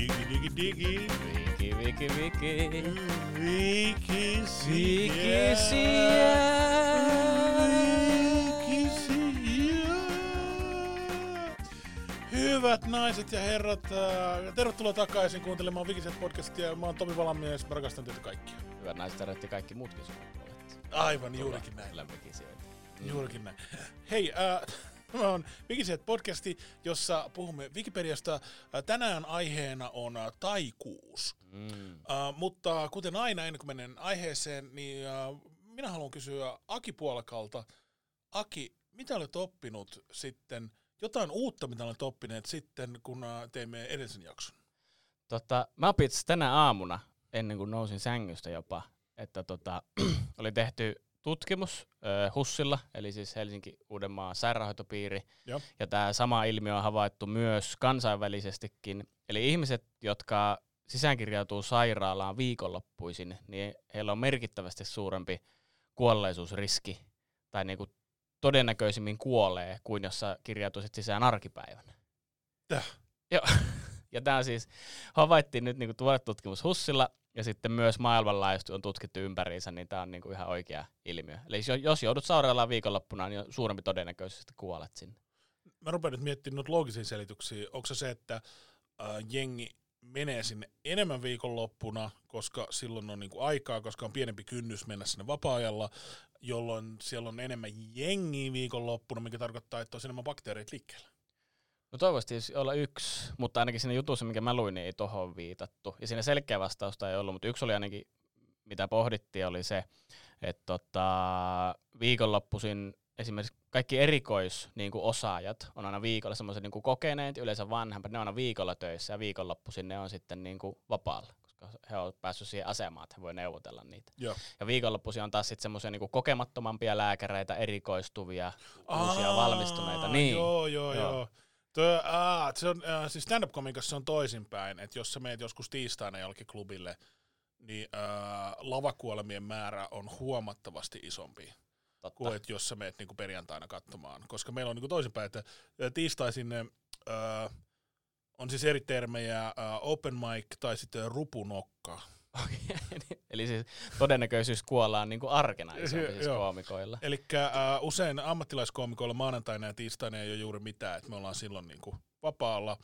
Digi, digi, digi. Viki, viki, viki. Vikisiä. Vikisiä. Vikisiä. Hyvät naiset ja herrat, äh, tervetuloa takaisin kuuntelemaan Vikisiä podcastia. Mä oon Tomi Valamies, mä rakastan teitä kaikkia. Hyvät naiset herrat ja kaikki muutkin sukupuolet. Aivan, juurikin näin. Kyllä vikisijöitä. Juurikin näin. Hei, äh, tämä on Wikiset podcasti, jossa puhumme Wikipediasta. Äh, tänään aiheena on äh, taikuus. Mm. Uh, mutta kuten aina, ennen kuin menen aiheeseen, niin uh, minä haluan kysyä Aki Puolakalta. Aki, mitä olet oppinut sitten, jotain uutta, mitä olet oppineet sitten, kun uh, teimme edellisen jakson? Tota, mä opin tänä aamuna, ennen kuin nousin sängystä jopa, että tota, oli tehty tutkimus HUSilla, eli siis Helsinki-Uudenmaan sairaanhoitopiiri, Joo. ja tämä sama ilmiö on havaittu myös kansainvälisestikin. Eli ihmiset, jotka sisäänkirjautuu sairaalaan viikonloppuisin, niin heillä on merkittävästi suurempi kuolleisuusriski, tai niinku todennäköisimmin kuolee, kuin jos sä kirjautuisit sisään arkipäivänä. Täh. Joo. Ja tämä siis havaittiin nyt niinku tuore tutkimus HUSilla, ja sitten myös maailmanlaajuisesti on tutkittu ympäriinsä, niin tämä on niinku ihan oikea ilmiö. Eli jos- joudut sairaalaan viikonloppuna, niin on suurempi todennäköisesti kuolet sinne. Mä rupean nyt miettimään noita loogisia selityksiä. Onko se se, että uh, jengi menee sinne enemmän viikonloppuna, koska silloin on niinku aikaa, koska on pienempi kynnys mennä sinne vapaa-ajalla, jolloin siellä on enemmän jengiä viikonloppuna, mikä tarkoittaa, että on enemmän bakteereita liikkeellä. No toivottavasti olisi olla yksi, mutta ainakin siinä jutussa, minkä mä luin, niin ei tohon viitattu. Ja siinä selkeä vastausta ei ollut, mutta yksi oli ainakin, mitä pohdittiin, oli se, että tota, viikonloppuisin esimerkiksi kaikki erikois niin kuin osaajat on aina viikolla semmoiset niin kokeneet, yleensä vanhempat, ne on aina viikolla töissä ja viikonloppuisin ne on sitten niin kuin vapaalla, koska he on päässyt siihen asemaan, että he voi neuvotella niitä. Joo. Ja viikonloppuisin on taas sitten semmoisia niin kokemattomampia lääkäreitä, erikoistuvia, uusia Aa, valmistuneita. Niin. Joo, joo, Joo. joo. Tuo, aa, se on, äh, siis stand-up-komikassa se on toisinpäin, että jos sä meet joskus tiistaina jollekin klubille, niin äh, lavakuolemien määrä on huomattavasti isompi Totta. kuin että jos sä meet niinku perjantaina katsomaan. Koska meillä on niinku toisinpäin, että tiistaisin äh, on siis eri termejä, äh, open mic tai sitten rupunokka. Eli siis todennäköisyys kuollaan niin kuin arkena isompi siis koomikoilla. Eli äh, usein ammattilaiskoomikoilla maanantaina ja tiistaina ei ole juuri mitään, että me ollaan silloin niinku vapaalla,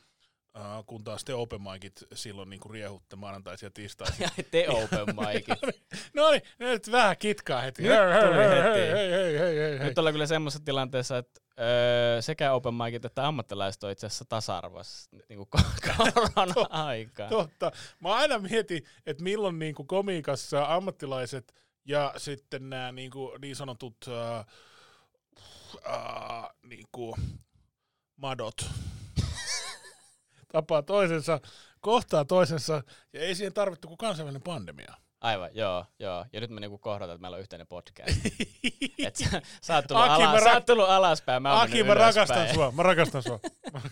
äh, kun taas te open micit silloin niinku riehutte maanantaisia ja tiistaisia. Ja te open micit. no niin, nyt vähän kitkaa heti. Nyt tuli heti. Hei, hei, hei, hei, hei. Nyt ollaan kyllä semmoisessa tilanteessa, että öö, sekä open micit että ammattilaiset on itse asiassa tasa-arvoissa niin kuin korona-aikaa. Totta. Mä aina mietin, että milloin niinku komiikassa ammattilaiset ja sitten nämä niinku niin sanotut äh, äh, niinku madot tapaa toisensa, kohtaa toisensa, ja ei siihen tarvittu kuin kansainvälinen pandemia. Aivan, joo, joo. Ja nyt me niinku kohdataan, että meillä on yhteinen podcast. Et sä, sä, oot tullut Aki, mä ala, rak- sä oot tullut alaspäin, mä oon Aki, mä rakastan sua, mä rakastan sua.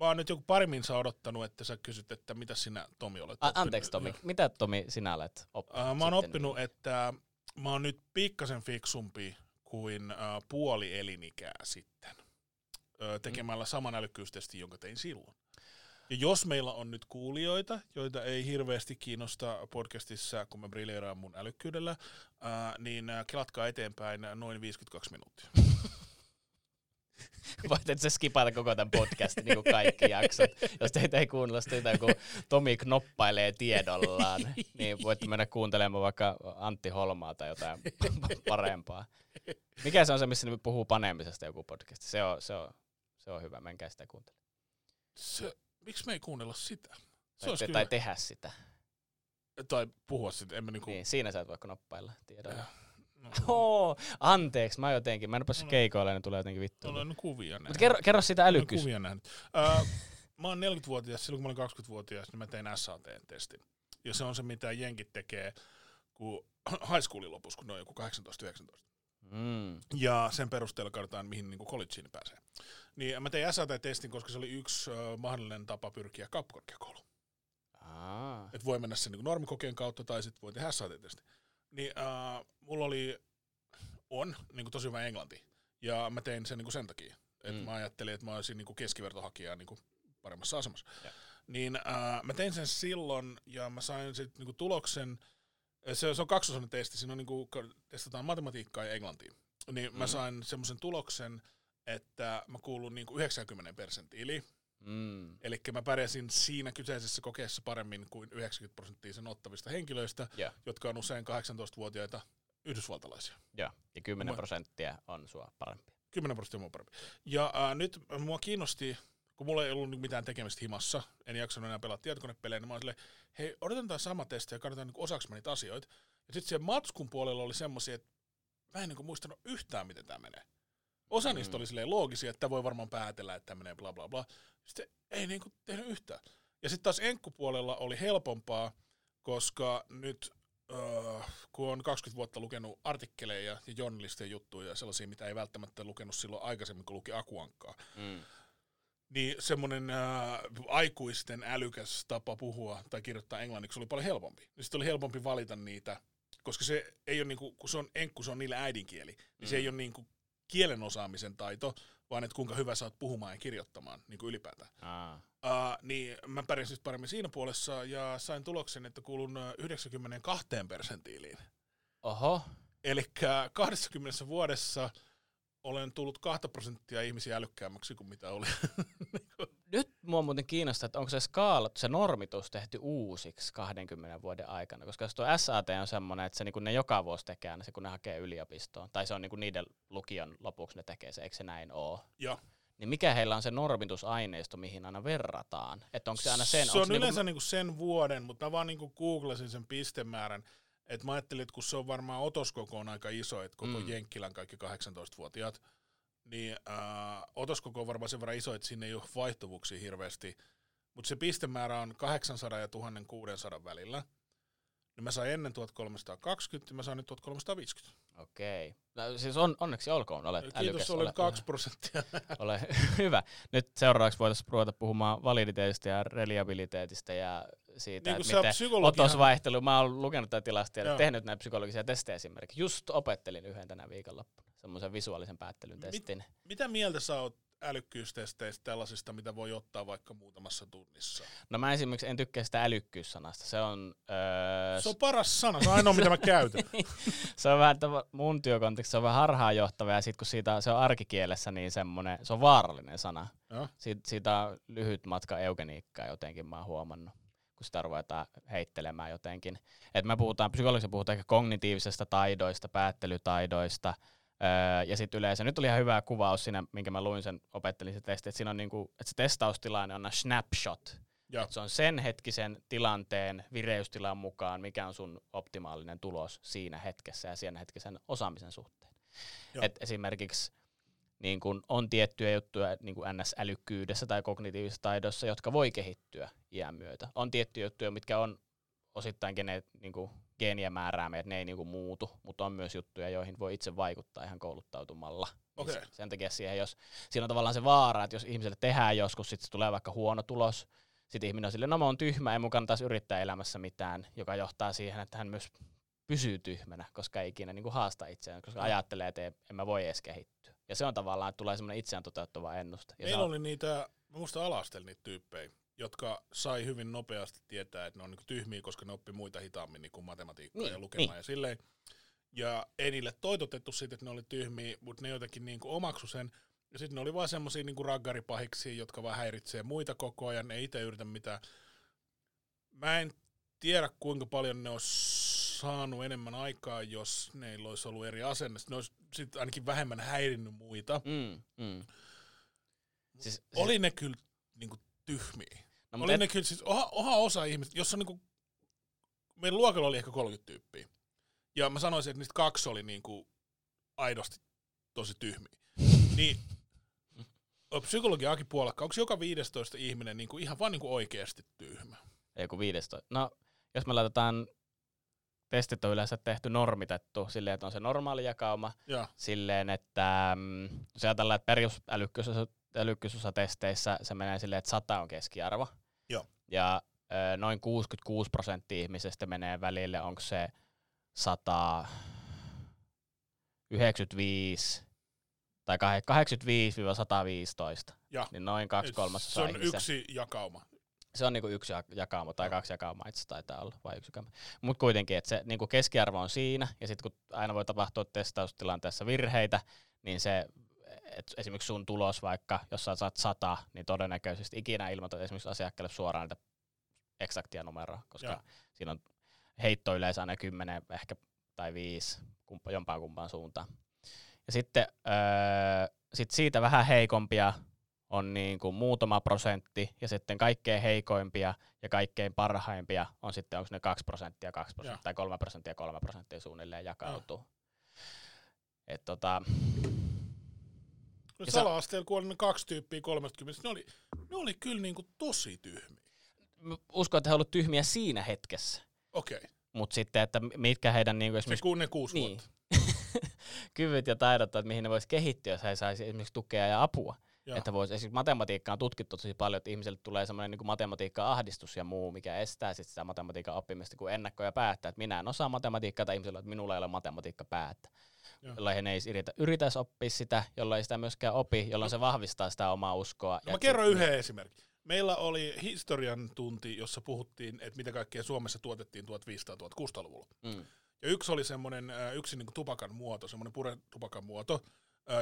Mä oon nyt joku pari minsa odottanut, että sä kysyt, että mitä sinä, Tomi, olet A- oppinut. anteeksi Tomi, mitä Tomi sinä olet oppinut? Äh, mä oon sitten? oppinut, että mä oon nyt pikkasen fiksumpi kuin äh, puoli elinikää sitten ö, tekemällä saman älykkyystestin, jonka tein silloin. Ja jos meillä on nyt kuulijoita, joita ei hirveästi kiinnosta podcastissa, kun mä briljeeraan mun älykkyydellä, ää, niin kelatkaa eteenpäin noin 52 minuuttia. Voit et sä skipata koko tämän podcastin niin kuin kaikki jaksot. Jos teitä ei kuunnella sitä, kun Tomi knoppailee tiedollaan, niin voitte mennä kuuntelemaan vaikka Antti Holmaa tai jotain parempaa. Mikä se on se, missä ne puhuu panemisesta joku podcast? Se on, se on, se on hyvä, menkää sitä kuuntelemaan. Se, miksi me ei kuunnella sitä? Se Tai, te, kyllä, tai tehdä sitä. tai puhua sitä, emme niinku... Niin, siinä sä et voi knoppailla tiedolla. No, Oo, anteeksi, mä jotenkin, mä en päässyt keikoille, niin tulee jotenkin vittu. olen kuvia nähnyt. Mutta kerro, kerro sitä Olen älykkys. kuvia nähnyt. Öö, mä oon 40-vuotias, silloin kun mä olin 20-vuotias, niin mä tein SAT-testin. Ja se on se, mitä jenkit tekee, kun high schoolin lopussa, kun ne on joku 18-19. Mm. Ja sen perusteella katsotaan, mihin niin collegeen pääsee. Niin mä tein SAT-testin, koska se oli yksi ö, mahdollinen tapa pyrkiä kauppakorkeakouluun. Aa. Että voi mennä sen niin normikokeen kautta tai sitten voi tehdä SAT-testi. Niin äh, mulla oli, on niin tosi hyvä englanti. Ja mä tein sen niin sen takia. Että Mm. mä ajattelin, että mä olisin niin keskivertohakija niin paremmassa asemassa. Ja. niin ää, mä tein sen silloin ja mä sain sitten niinku tuloksen, se, se on kaksosainen testi, siinä on niinku, testataan matematiikkaa ja englantia. Niin mm. mä sain semmoisen tuloksen, että mä kuulun niinku 90 persenttiin, Mm. Eli mä pärjäsin siinä kyseisessä kokeessa paremmin kuin 90 prosenttia sen ottavista henkilöistä, Yeah. jotka on usein 18-vuotiaita yhdysvaltalaisia. Joo, ja 10 Mä- prosenttia on sua parempi. 10 prosenttia mua parempi. Ja ää, nyt mua kiinnosti, kun mulla ei ollut mitään tekemistä himassa, en jaksanut enää pelata tietokonepelejä, niin mä olin silleen, hei, odotetaan tämä sama testi ja katsotaan niin osaksi niitä asioita. Ja sitten siellä matskun puolella oli semmoisia, että mä en niinku muistanut yhtään, miten tämä menee. Osa Mm. niistä oli silleen loogisia, että voi varmaan päätellä, että menee bla bla bla. Sitten ei niinku tehnyt yhtään. Ja sitten taas enkkupuolella oli helpompaa, koska nyt öö, kun on 20 vuotta lukenut artikkeleja ja journalistien juttuja ja sellaisia, mitä ei välttämättä lukenut silloin aikaisemmin, kun luki Akuankkaa, Mm. niin semmoinen ää, aikuisten älykäs tapa puhua tai kirjoittaa englanniksi oli paljon helpompi. Sitten oli helpompi valita niitä, koska se ei ole niinku, kun se on enkku, se on niille äidinkieli, niin Mm. se ei ole niinku kielen osaamisen taito, vaan että kuinka hyvä sä oot puhumaan ja kirjoittamaan niinku ylipäätään. Aa. Uh, niin mä pärjäsin paremmin siinä puolessa ja sain tuloksen, että kuulun ö, 92 persentiiliin. Oho, Eli 20 vuodessa olen tullut 2 prosenttia ihmisiä älykkäämmäksi kuin mitä oli. nyt mua muuten kiinnostaa, että onko se skaala, se normitus tehty uusiksi 20 vuoden aikana, koska jos tuo SAT on semmoinen, että se niinku ne joka vuosi tekee aina se, kun ne hakee yliopistoon, tai se on niinku niiden lukion lopuksi ne tekee se, eikö se näin ole? ja Niin mikä heillä on se normitusaineisto, mihin aina verrataan? Että onko se aina sen? se on niinku- yleensä niinku sen vuoden, mutta vaan niinku googlasin sen pistemäärän. että mä ajattelin, että kun se on varmaan otoskoko on aika iso, että koko mm. Jenkkilän kaikki 18-vuotiaat, niin äh, otoskoko on varmaan sen verran iso, että sinne ei ole vaihtuvuuksia hirveästi. Mutta se pistemäärä on 800 ja 1600 välillä. Niin mä sain ennen 1320 ja mä sain nyt 1350. Okei. No, siis on, onneksi olkoon, olet Kiitos, älykäs. olet ole, 2 prosenttia. Ole hyvä. Nyt seuraavaksi voitaisiin ruveta puhumaan validiteetista ja reliabiliteetista ja siitä, niin että miten otosvaihtelu. Mä oon lukenut tätä tilastoja ja tehnyt näitä psykologisia testejä esimerkiksi. Just opettelin yhden tänä viikonloppuna, semmoisen visuaalisen päättelyn Mit- testin. mitä mieltä sä oot älykkyystesteistä tällaisista, mitä voi ottaa vaikka muutamassa tunnissa? No mä esimerkiksi en tykkää sitä älykkyyssanasta. Se on, öö, Se on paras sana, se on ainoa mitä mä käytän. se on vähän mun työkontekstissa se on vähän harhaanjohtava ja sit kun siitä, se on arkikielessä niin semmonen, se on vaarallinen sana. Joo. Siit, siitä on lyhyt matka eugeniikkaa jotenkin mä oon huomannut, kun sitä ruvetaan heittelemään jotenkin. Et me puhutaan, psykologissa puhutaan ehkä kognitiivisesta taidoista, päättelytaidoista, öö, ja sitten yleensä, nyt oli ihan hyvä kuvaus siinä, minkä mä luin sen, opettelin se testi, että siinä on niinku, että se testaustilanne on snapshot, Joo. et se on sen hetkisen tilanteen vireystilan mukaan, mikä on sun optimaalinen tulos siinä hetkessä ja siinä hetkisen osaamisen suhteen. Joo. Et esimerkiksi niin kun on tiettyjä juttuja niin kuin NS-älykkyydessä tai kognitiivisessa taidossa, jotka voi kehittyä iän myötä. On tiettyjä juttuja, mitkä on osittain gene, niin kuin geenien määräämiä, että ne ei niin kuin muutu, mutta on myös juttuja, joihin voi itse vaikuttaa ihan kouluttautumalla. Okei. se- Sen takia siihen, jos, siinä on tavallaan se vaara, että jos ihmiselle tehdään joskus, sitten tulee vaikka huono tulos, sitten ihminen on silleen, no mä oon tyhmä, ei mun kannattaisi yrittää elämässä mitään, joka johtaa siihen, että hän myös pysyy tyhmänä, koska ei ikinä niin kuin haasta itseään, koska ajattelee, että en mä voi edes kehittyä. Ja se on tavallaan, että tulee semmoinen itseään toteuttava ennuste. Ja Meillä on, oli niitä, mä muista alastel niitä tyyppejä, jotka sai hyvin nopeasti tietää, että ne on niinku tyhmiä, koska ne oppi muita hitaammin niin kuin matematiikkaa Niin, ja lukemaan niin. ja silleen. Ja ei niille toitotettu siitä, että ne oli tyhmiä, mutta ne jotenkin niinku omaksu sen. Ja sitten ne oli vaan semmosia niinku raggaripahiksi, jotka vaan häiritsee muita koko ajan, ne itse yritä mitään. Mä en tiedä, kuinka paljon ne olisi saanut enemmän aikaa, jos neillä olisi ollut eri asenne. Ne olisi sit ainakin vähemmän häirinnyt muita. mm, mm. Siis, siis, Oli ne kyllä niinku tyhmiä. No, Oli et, ne kyllä siis, oha, oha osa ihmistä, jos on niinku, meidän luokalla oli ehkä 30 tyyppiä. Ja mä sanoisin, että niistä kaksi oli niinku aidosti tosi tyhmiä. Niin psykologi Aki Puolakka, onko joka 15 ihminen niinku ihan vaan niinku oikeasti tyhmä? joku 15. No, jos me laitetaan, testit on yleensä tehty normitettu silleen, että on se normaali jakauma, Ja, silleen, että mm, jos ajatellaan, että perusälykkyysosatesteissä se menee silleen, että 100 on keskiarvo. Joo. Ja ö, noin 66 prosenttia ihmisistä menee välille, onko se 195 tai kah- 85-115, ja. niin noin kaksi kolmasosaa Se on ihmisiä. yksi jakauma. Se on niinku yksi jak- jakauma tai kaksi jakaumaa itse taitaa olla, vai yksi jakauma. Mutta kuitenkin, että se niinku keskiarvo on siinä, ja sitten kun aina voi tapahtua testaustilanteessa virheitä, niin se, et esimerkiksi sun tulos vaikka, jos sä saat sata, niin todennäköisesti ikinä ilmoitat esimerkiksi asiakkaalle suoraan niitä eksaktia numeroa, koska Joo. siinä on heitto yleensä aina 10 ehkä tai 5 kumpa, jompaan kumpaan suuntaan. Ja sitten öö, sit siitä vähän heikompia on niin kuin muutama prosentti, ja sitten kaikkein heikoimpia ja kaikkein parhaimpia on sitten, onko ne 2 prosenttia, 2 prosenttia tai 3 prosenttia, 3 prosenttia suunnilleen jakautuu. Et tota, No Ja sala-asteella, kun oli ne kaksi tyyppiä 30, ne oli, ne oli kyllä niinku tosi tyhmiä. mä uskon, että he ovat tyhmiä siinä hetkessä, Okei, okay. mutta sitten, että mitkä heidän niin kuin se esimerkiksi kun ne kuusi niin. vuotta. kyvyt ja taidot, että mihin ne voisi kehittyä, jos he saisi esimerkiksi tukea ja apua. Joo. Että voisi, esimerkiksi matematiikkaa on tutkittu tosi paljon, että ihmiselle tulee semmoinen niin matematiikka-ahdistus ja muu, mikä estää sit sitä matematiikan oppimista, kun ennakkoja päättää, että minä en osaa matematiikkaa tai ihmisellä, että minulla ei ole matematiikka päätä. Joo. Jolloin he ei yritä, yritäisi oppia sitä, jolloin ei sitä myöskään opi, jolloin se vahvistaa sitä omaa uskoa. No Ja mä kerron yhden esimerkin. Meillä oli historian tunti, jossa puhuttiin, että mitä kaikkea Suomessa tuotettiin 1500-1600-luvulla. Mm. Ja yksi oli semmoinen, yksi niinku tupakan muoto, semmoinen puretupakan muoto,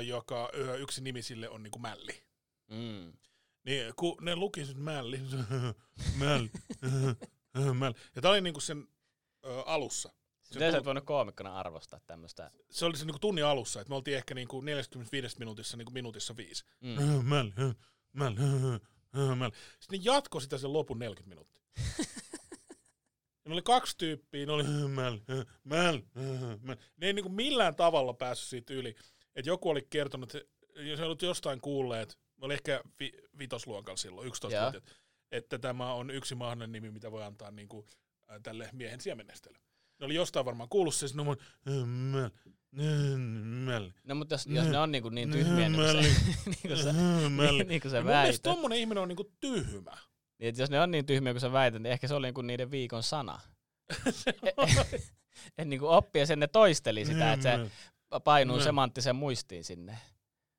joka yksi nimi sille on niinku mälli. Mm. Niin kun ne luki sen mälli, mälli, mälli. Ja tää oli niinku sen ö, alussa. Se, Miten sä tu- et voinut koomikkona arvostaa tämmöistä? se oli se niinku tunnin alussa, että me oltiin ehkä niinku 45 minuutissa niinku minuutissa viisi. Mm. Mälli, mälli, mälli. Sitten ne jatkoi sitä sen lopun 40 minuuttia. Ne oli kaksi tyyppiä, ne oli mälli, mälli, mälli. Ne ei niinku millään tavalla päässyt siitä yli. Että joku oli kertonut, että jos olet jostain kuulleet, mä olin ehkä vi, vitosluokalla silloin, 11 Joo. vuotta, että tämä on yksi mahdollinen nimi, mitä voi antaa niinku, äh, tälle miehen siemennestelle. Ne oli jostain varmaan kuullut se, mälli. No mutta jos, jos ne on niinku niin tyhmiä, niin kuin se, niin kuin Mälli. niin, niin kuin Ja se mun mielestä väität. tommonen ihminen on niinku tyhmä. Niin, että jos ne on niin tyhmiä kuin sä väität, niin ehkä se oli niinku niiden viikon sana. Et niinku oppia sen ne toisteli sitä, että se painuu semanttisen muistiin sinne.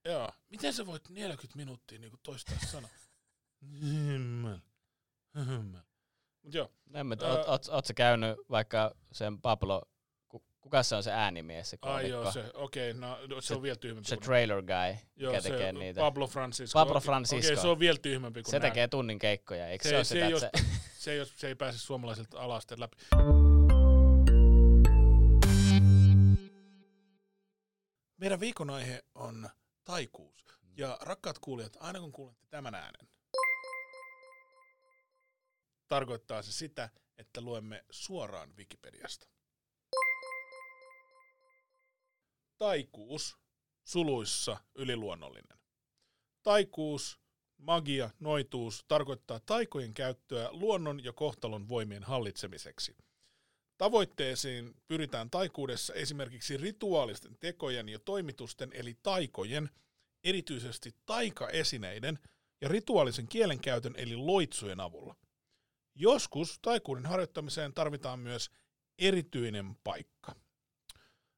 Joo. Miten sä voit 40 minuuttia niinku toistaa sana? Mut joo. No En mä, Ää- oot, oot, sä käynyt vaikka sen Pablo, ku, kuka se on se äänimies, se Ai joo, se, okei, no se, on vielä tyhmempi. se trailer guy, joo, mikä se tekee niitä. Pablo Francisco. Pablo Francisco. Okei, se on vielä tyhmempi kuin se nää. tekee tunnin keikkoja, eikö se, Se, ole se, sitä, ei jos, se, se, ei, se ei pääse suomalaisilta alasteet läpi. Meidän viikon aihe on taikuus. Ja rakkaat kuulijat, aina kun kuulette tämän äänen, tarkoittaa se sitä, että luemme suoraan Wikipediasta. Taikuus, suluissa yliluonnollinen. Taikuus, magia, noituus tarkoittaa taikojen käyttöä luonnon ja kohtalon voimien hallitsemiseksi. Tavoitteeseen pyritään taikuudessa esimerkiksi rituaalisten tekojen ja toimitusten eli taikojen, erityisesti taikaesineiden ja rituaalisen kielenkäytön eli loitsujen avulla. Joskus taikuuden harjoittamiseen tarvitaan myös erityinen paikka.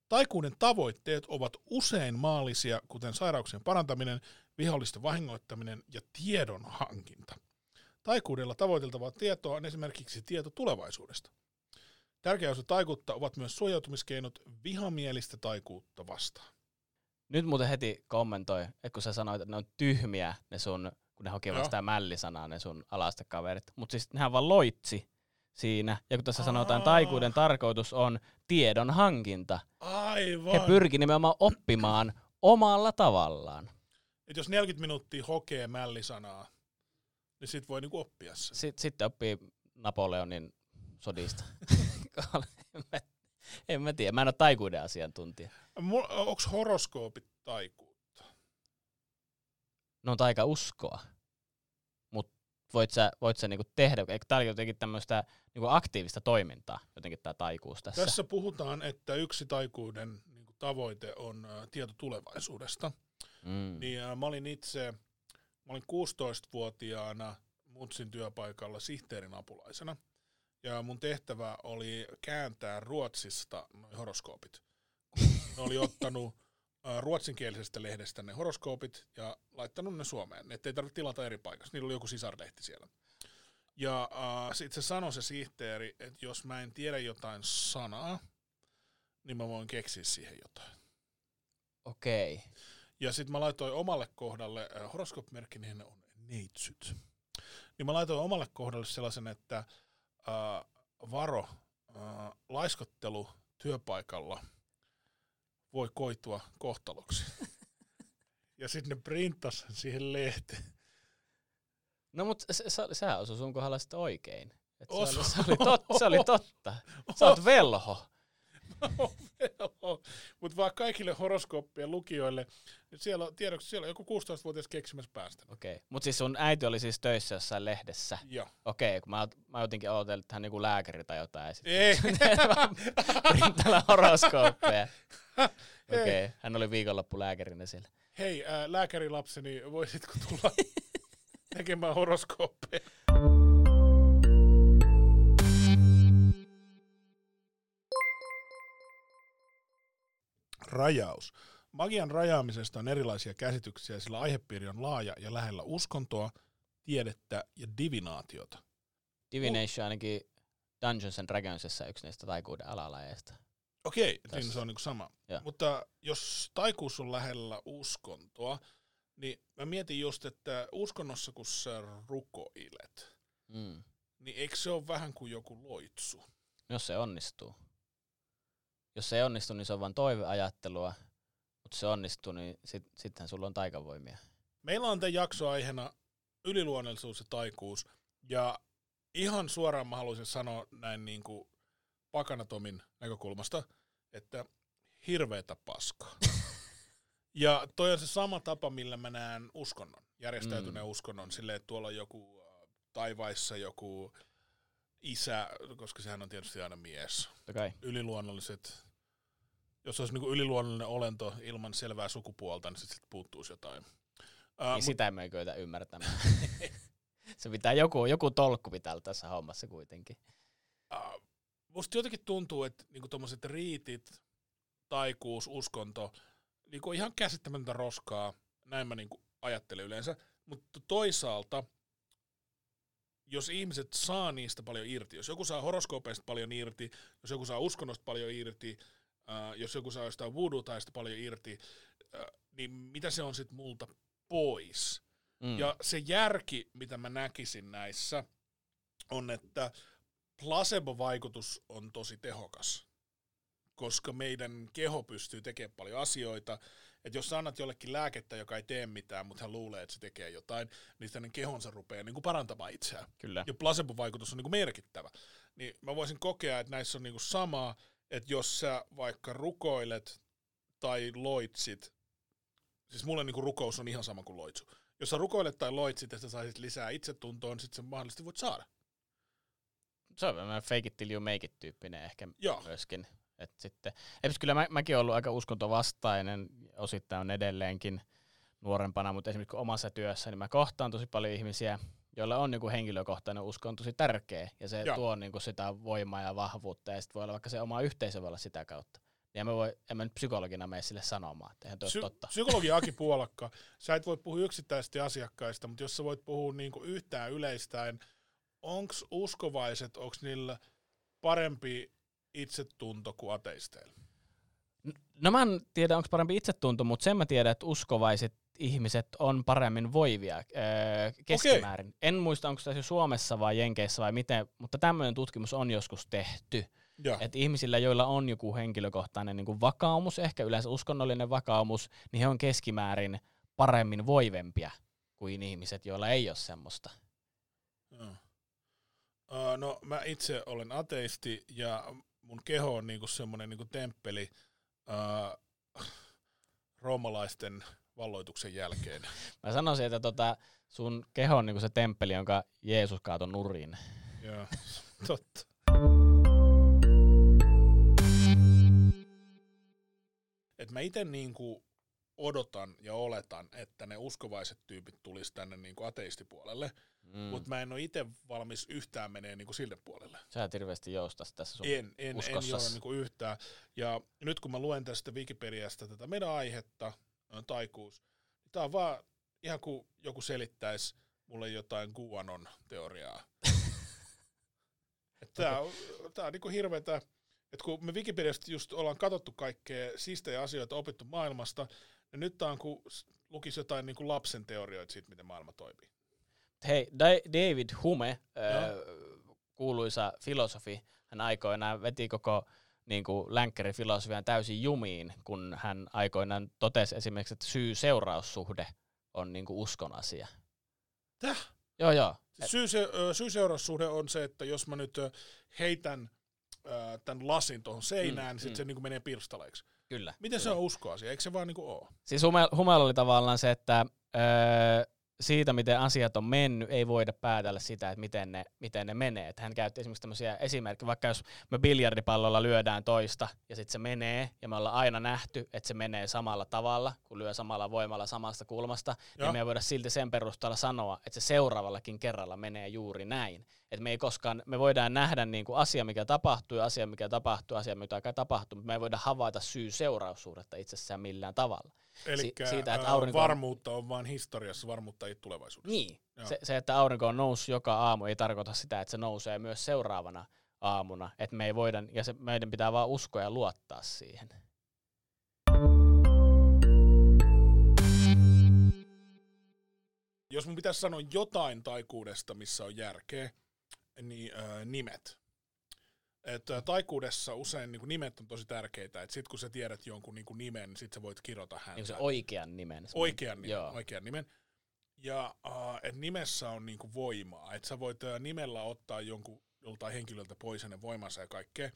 Taikuuden tavoitteet ovat usein maallisia, kuten sairauksien parantaminen, vihollisten vahingoittaminen ja tiedon hankinta. Taikuudella tavoiteltavaa tietoa on esimerkiksi tieto tulevaisuudesta. Tärkeä osa taikuutta ovat myös suojautumiskeinot vihamielistä taikuutta vastaan. Nyt muuten heti kommentoi, että kun sä sanoit, että ne on tyhmiä, ne sun, kun ne Joo. vasta mällisanaa, ne sun alastekaverit. Mutta siis nehän vaan loitsi siinä. Ja kun tässä sanotaan, Aa. taikuuden tarkoitus on tiedon hankinta. Aivan. He pyrki nimenomaan oppimaan omalla tavallaan. Et jos 40 minuuttia hokee mällisanaa, niin sit voi niinku oppia sen. Sitten, sitten oppii Napoleonin sodista. en, mä, en mä tiedä, mä en ole taikuuden asiantuntija. Onko horoskoopit taikuutta? Ne on taika uskoa. Mutta voit sä, voit sä niinku tehdä, eikö oli jotenkin tämmöistä niinku aktiivista toimintaa, jotenkin tämä taikuus tässä. Tässä puhutaan, että yksi taikuuden niinku, tavoite on ä, tieto tulevaisuudesta. Mm. Niin ä, mä olin itse, mä olin 16-vuotiaana Mutsin työpaikalla sihteerin apulaisena. Ja mun tehtävä oli kääntää Ruotsista noi horoskoopit. Ne oli ottanut ruotsinkielisestä lehdestä ne horoskoopit ja laittanut ne Suomeen. Että ei tarvitse tilata eri paikassa. Niillä oli joku sisarlehti siellä. Ja äh, sitten se sanoi se sihteeri, että jos mä en tiedä jotain sanaa, niin mä voin keksiä siihen jotain. Okei. Okay. Ja sitten mä laitoin omalle kohdalle, äh, horoskoopmerkki niin on neitsyt. Niin mä laitoin omalle kohdalle sellaisen, että äh, varo, äh, laiskottelu työpaikalla voi koitua kohtaloksi. ja sitten ne printtas siihen lehteen. No mutta se, se, sehän osui sun kohdalla sitten oikein. Et Osu. se, oli, se, oli tot, se oli totta. Sä oot velho. Mutta vaan kaikille horoskooppien lukijoille, niin siellä on, tiedoksi, siellä on joku 16-vuotias keksimässä päästä. Okei. Okay. Mutta siis sun äiti oli siis töissä jossain lehdessä. Joo. Okei, kun mä, mä jotenkin ajattelin, että hän niinku lääkäri tai jotain. Ei. printalla horoskooppeja. Okei, okay. hän oli viikonloppu lääkärinä siellä. Hei, ää, lääkärilapseni, voisitko tulla tekemään horoskooppeja? Rajaus. Magian rajaamisesta on erilaisia käsityksiä, sillä aihepiiri on laaja ja lähellä uskontoa, tiedettä ja divinaatiota. Divination ainakin Dungeons and Dragonsissa yksi niistä taikuuden alalajeista. Okei, siinä Tässä. se on niin sama. Joo. Mutta jos taikuus on lähellä uskontoa, niin mä mietin just, että uskonnossa kun sä rukoilet, Mm. niin eikö se ole vähän kuin joku loitsu? Jos se onnistuu. Jos se ei onnistu, niin se on vain toiveajattelua. Mutta se onnistuu, niin sit, sittenhän sulla on taikavoimia. Meillä on tämän jakso aiheena yliluonnollisuus ja taikuus, ja ihan suoraan mä haluaisin sanoa näin niin kuin pakanatomin näkökulmasta, että hirveetä paskaa. ja toi on se sama tapa, millä mä näen uskonnon, järjestäytyneen mm. uskonnon, silleen, että tuolla on joku äh, taivaissa joku isä, koska sehän on tietysti aina mies. Kai. Yliluonnolliset, jos olisi niin yliluonnollinen olento ilman selvää sukupuolta, niin sitten sit puuttuisi jotain. Uh, Niin sitä me ei kyetä ymmärtämään. se pitää joku, joku tolkku pitää olla tässä hommassa kuitenkin. uh, musta jotenkin tuntuu, että niinku tommoset riitit, taikuus, uskonto, niinku ihan käsittämätöntä roskaa, näin mä niinku ajattelen yleensä, mutta toisaalta, jos ihmiset saa niistä paljon irti, jos joku saa horoskoopeista paljon irti, jos joku saa uskonnosta paljon irti, uh, jos joku saa jostain voodoo-taista paljon irti, uh, niin mitä se on sitten multa pois? Mm. Ja se järki, mitä mä näkisin näissä, on, että placebo-vaikutus on tosi tehokas, koska meidän keho pystyy tekemään paljon asioita. Että jos sä annat jollekin lääkettä, joka ei tee mitään, mutta hän luulee, että se tekee jotain, niin hänen kehonsa rupeaa niin kuin parantamaan itseään. Kyllä. Ja placebo-vaikutus on niin kuin merkittävä. Niin mä voisin kokea, että näissä on niin kuin sama, että jos sä vaikka rukoilet tai loitsit, siis mulle niin kuin rukous on ihan sama kuin loitsu. Jos sä rukoilet tai loitsit, että sä saisit lisää itsetuntoa, niin sit sä mahdollisesti voit saada. Se on vähän fake it till you make it tyyppinen ehkä Joo. myöskin. Et sitten, eipäs kyllä mä, mäkin olen ollut aika uskontovastainen, osittain on edelleenkin nuorempana, mutta esimerkiksi omassa työssä, niin mä kohtaan tosi paljon ihmisiä, joilla on niin henkilökohtainen usko on tosi tärkeä, ja se Joo. tuo niin kuin sitä voimaa ja vahvuutta, ja sitten voi olla vaikka se oma yhteisö voi olla sitä kautta. Ja mä voi, en mä nyt psykologina mene sille sanomaan, että eihän toi Psy- totta. psykologi Aki Puolakka, sä et voi puhua yksittäisesti asiakkaista, mutta jos sä voit puhua niinku yhtään yleistäen, onko uskovaiset, onko niillä parempi itsetunto kuin ateisteilla? No mä en tiedä, onko parempi itsetunto, mutta sen mä tiedän, että uskovaiset ihmiset on paremmin voivia öö, keskimäärin. En muista, onko se Suomessa vai Jenkeissä vai miten, mutta tämmöinen tutkimus on joskus tehty. Että ihmisillä, joilla on joku henkilökohtainen niin kuin vakaumus, ehkä yleensä uskonnollinen vakaumus, niin he on keskimäärin paremmin voivempia kuin ihmiset, joilla ei ole semmoista. Joo. Uh, no mä itse olen ateisti ja mun keho on niinku semmoinen niinku temppeli uh, roomalaisten valloituksen jälkeen. Mä sanoisin, että tota, sun keho on niin kuin se temppeli, jonka Jeesus kaatoi nurin. Joo, totta. Et mä itse niinku odotan ja oletan, että ne uskovaiset tyypit tulis tänne niinku ateistipuolelle, Mm. mutta mä en ole itse valmis yhtään menee niinku sille puolelle. Sä et hirveästi joustas tässä sun En, en, en joo niinku yhtään. Ja nyt kun mä luen tästä Wikipediasta tätä meidän aihetta, taikuus, niin tää on vaan ihan kuin joku selittäisi mulle jotain QAnon teoriaa. Tää on, tää on niinku hirveetä, että kun me Wikipediasta just ollaan katsottu kaikkea siistejä asioita, opittu maailmasta, ja nyt tää on kun lukisi jotain niinku lapsen teorioita siitä, miten maailma toimii. Hei, Da- David Hume, öö, kuuluisa filosofi, hän aikoinaan veti koko niin kuin länkkärifilosofian täysin jumiin, kun hän aikoinaan totesi esimerkiksi, että syy-seuraussuhde on niin kuin uskon asia. Täh? Joo, joo. Syy, se, ö, syy-seuraussuhde on se, että jos mä nyt heitän tämän lasin tuohon seinään, Mm, niin sit mm. se niinku menee pirstaleiksi. Kyllä. Miten se on uskoasia? Eikö se vaan niinku oo? Siis Hume, Humella oli tavallaan se, että öö, siitä, miten asiat on mennyt, ei voida päätellä sitä, että miten ne, miten ne menee. Että hän käytti esimerkiksi tämmöisiä esimerkkejä, vaikka jos me biljardipallolla lyödään toista ja sitten se menee, ja me ollaan aina nähty, että se menee samalla tavalla, kun lyö samalla voimalla samasta kulmasta, Joo. niin me ei voida silti sen perusteella sanoa, että se seuraavallakin kerralla menee juuri näin. Että me ei koskaan, me voidaan nähdä niin kuin asia, mikä tapahtuu, ja asia, mikä tapahtuu, asia, mikä tapahtuu, mutta me ei voida havaita syy-seuraussuhdetta itsessään millään tavalla. Eli siitä, että aurinko on- varmuutta on vaan historiassa, varmuutta ei tulevaisuudessa. Niin. Joo. Se, se, että aurinko on noussut joka aamu, ei tarkoita sitä, että se nousee myös seuraavana aamuna. Että me ei voida, ja se, meidän pitää vaan uskoa ja luottaa siihen. Jos mun pitäisi sanoa jotain taikuudesta, missä on järkeä, niin ö, nimet. Et, ö, taikuudessa usein niin nimet on tosi tärkeitä. Et sit kun sä tiedät jonkun niin nimen, niin sit sä voit kirjoita häntä. Niin se oikean nimen. Oikean nimen, Joo. oikean nimen. Ja uh, että nimessä on niinku voimaa. Että sä voit uh, nimellä ottaa jonkun joltain henkilöltä pois hänen voimansa ja kaikkea.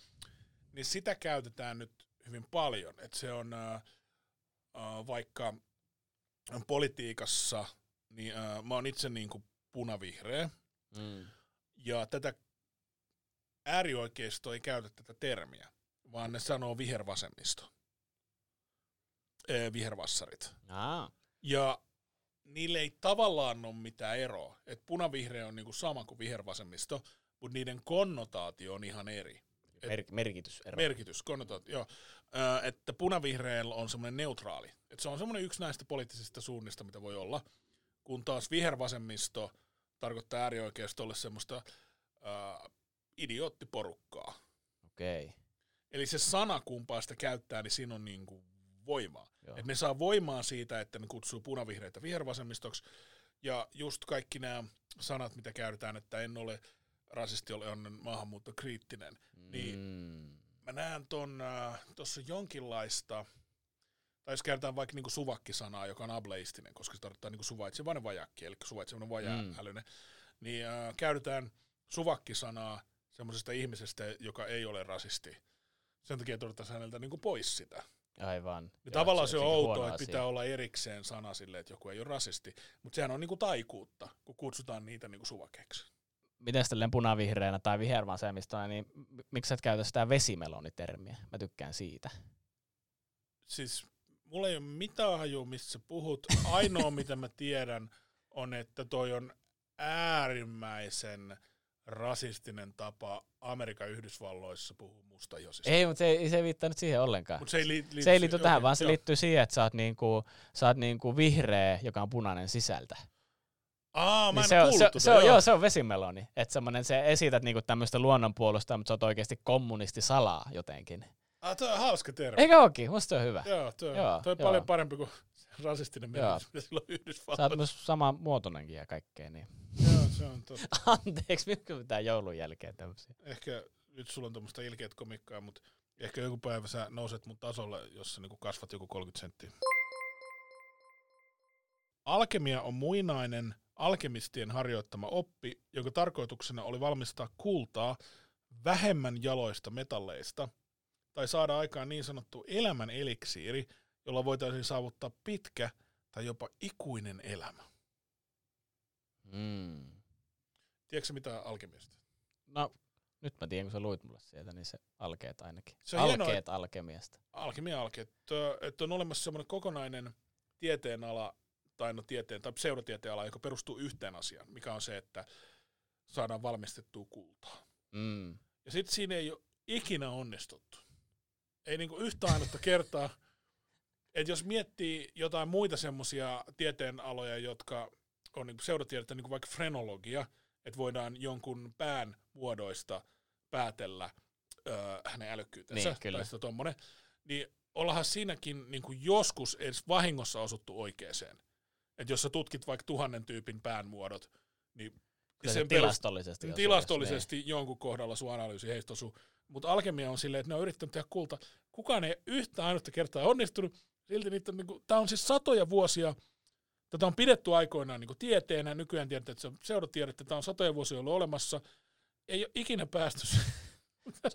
Niin sitä käytetään nyt hyvin paljon. Että se on uh, uh, vaikka politiikassa, niin uh, mä oon itse niinku punavihreä. Mm. Ja tätä äärioikeisto ei käytä tätä termiä, vaan ne sanoo vihervasemmisto. Ee, vihervassarit. Aa, Ja niille ei tavallaan ole mitään eroa. Et punavihreä on niinku sama kuin vihervasemmisto, mutta niiden konnotaatio on ihan eri. mer- merkitys. Merkitys, konnotaatio, joo. Ö, että punavihreällä on semmoinen neutraali. Et se on semmoinen yksi näistä poliittisista suunnista, mitä voi olla. Kun taas vihervasemmisto tarkoittaa äärioikeistolle semmoista ö, idioottiporukkaa. Okei. Okay. Eli se sana, kumpaa sitä käyttää, niin siinä on niinku voimaa. Joo. Et ne saa voimaa siitä, että ne kutsuu punavihreitä vihervasemmistoksi. Ja just kaikki nämä sanat, mitä käytetään, että en ole rasisti, olen maahanmuuttokriittinen. niin- Mm. Mä näen äh, tuossa jonkinlaista, tai jos käytetään vaikka niinku suvakkisanaa, joka on ableistinen, koska se tarkoittaa niinku suvaitsevainen vajakki, eli suvaitsevainen vajaa-älyinen, niin äh, käytetään suvakkisanaa semmoisesta ihmisestä, joka ei ole rasisti. Sen takia todetaan häneltä niinku pois sitä. Aivan. Joo, tavallaan se on outoa, että asia. pitää olla erikseen sana sille, että joku ei ole rasisti. Mutta sehän on niinku taikuutta, kun kutsutaan niitä niinku suvakeiksi. Miten sitten punavihreänä tai vihervasemmistona, niin miksi sä et käytä sitä vesimelonitermiä? Mä tykkään siitä. Siis mulla ei ole mitään hajua, mistä sä puhut. Ainoa, mitä mä tiedän, on, että toi on äärimmäisen rasistinen tapa Amerikan Yhdysvalloissa puhua mustajosista. Ei, mutta se ei, se ei viittaa nyt siihen ollenkaan. Mut se ei, li- liity, se ei liity tähän, okei, vaan se joo. liittyy siihen, että sä oot, niinku, sä oot niinku vihreä, joka on punainen sisältä. Aa, mä en Niin se, on, se, tota, se, on, joo, se on vesimeloni. Että semmonen, se esität niinku tämmöistä luonnonpuolusta, mutta sä oot oikeasti kommunisti salaa jotenkin. Ah, toi on hauska termi. Eikö ookin? Musta on hyvä. Joo, toi, Joo, toi on joo. paljon parempi kuin rasistinen merkitys, mitä sillä on Sä oot myös sama muotoinenkin ja kaikkea. Niin. Joo, se on totta. Anteeksi, mitkä pitää joulun jälkeen tämmöisiä? Ehkä nyt sulla on tuommoista ilkeät komikkaa, mutta ehkä joku päivä sä nouset mun tasolle, jos sä niinku kasvat joku 30 senttiä. Alkemia on muinainen alkemistien harjoittama oppi, jonka tarkoituksena oli valmistaa kultaa vähemmän jaloista metalleista tai saada aikaan niin sanottu elämän eliksiiri, jolla voitaisiin saavuttaa pitkä tai jopa ikuinen elämä. Mm. Tiedätkö mitä alkemiasta? No, nyt mä tiedän, kun sä luit mulle sieltä, niin se alkeet ainakin. Se on hienoa, alkeet alkemiasta. alkemia alke, että, että on olemassa semmoinen kokonainen tieteenala, tai no tieteen, tai pseudotieteen ala, joka perustuu yhteen asiaan, mikä on se, että saadaan valmistettua kultaa. Mm. Ja sitten siinä ei ole ikinä onnistuttu. Ei niinku yhtä ainutta kertaa. Että jos miettii jotain muita semmoisia tieteenaloja, jotka on niinku pseudotiedettä, niin kuin vaikka frenologia, että voidaan jonkun pään muodoista päätellä ö, hänen älykkyytensä. Niin, kyllä. Tai sitä tommonen. Niin ollahan siinäkin niin kuin joskus edes vahingossa osuttu oikeeseen. Että jos sä tutkit vaikka tuhannen tyypin päänmuodot, niin Kyllä se sen tilastollisesti. perust- osuu, tilastollisesti niin. jonkun kohdalla sun analyysi heistä osuu. Mutta alkemia on silleen, että ne on yrittänyt tehdä kulta. Kukaan ei yhtä ainutta kertaa onnistunut. Silti niitä on, niin kuin, tää on siis satoja vuosia. Tätä on pidetty aikoinaan niin kuin tieteenä. Nykyään tiedetään, että se on pseudotiedettä. Tämä on satoja vuosia ollut olemassa. Ei ole ikinä päästy. Se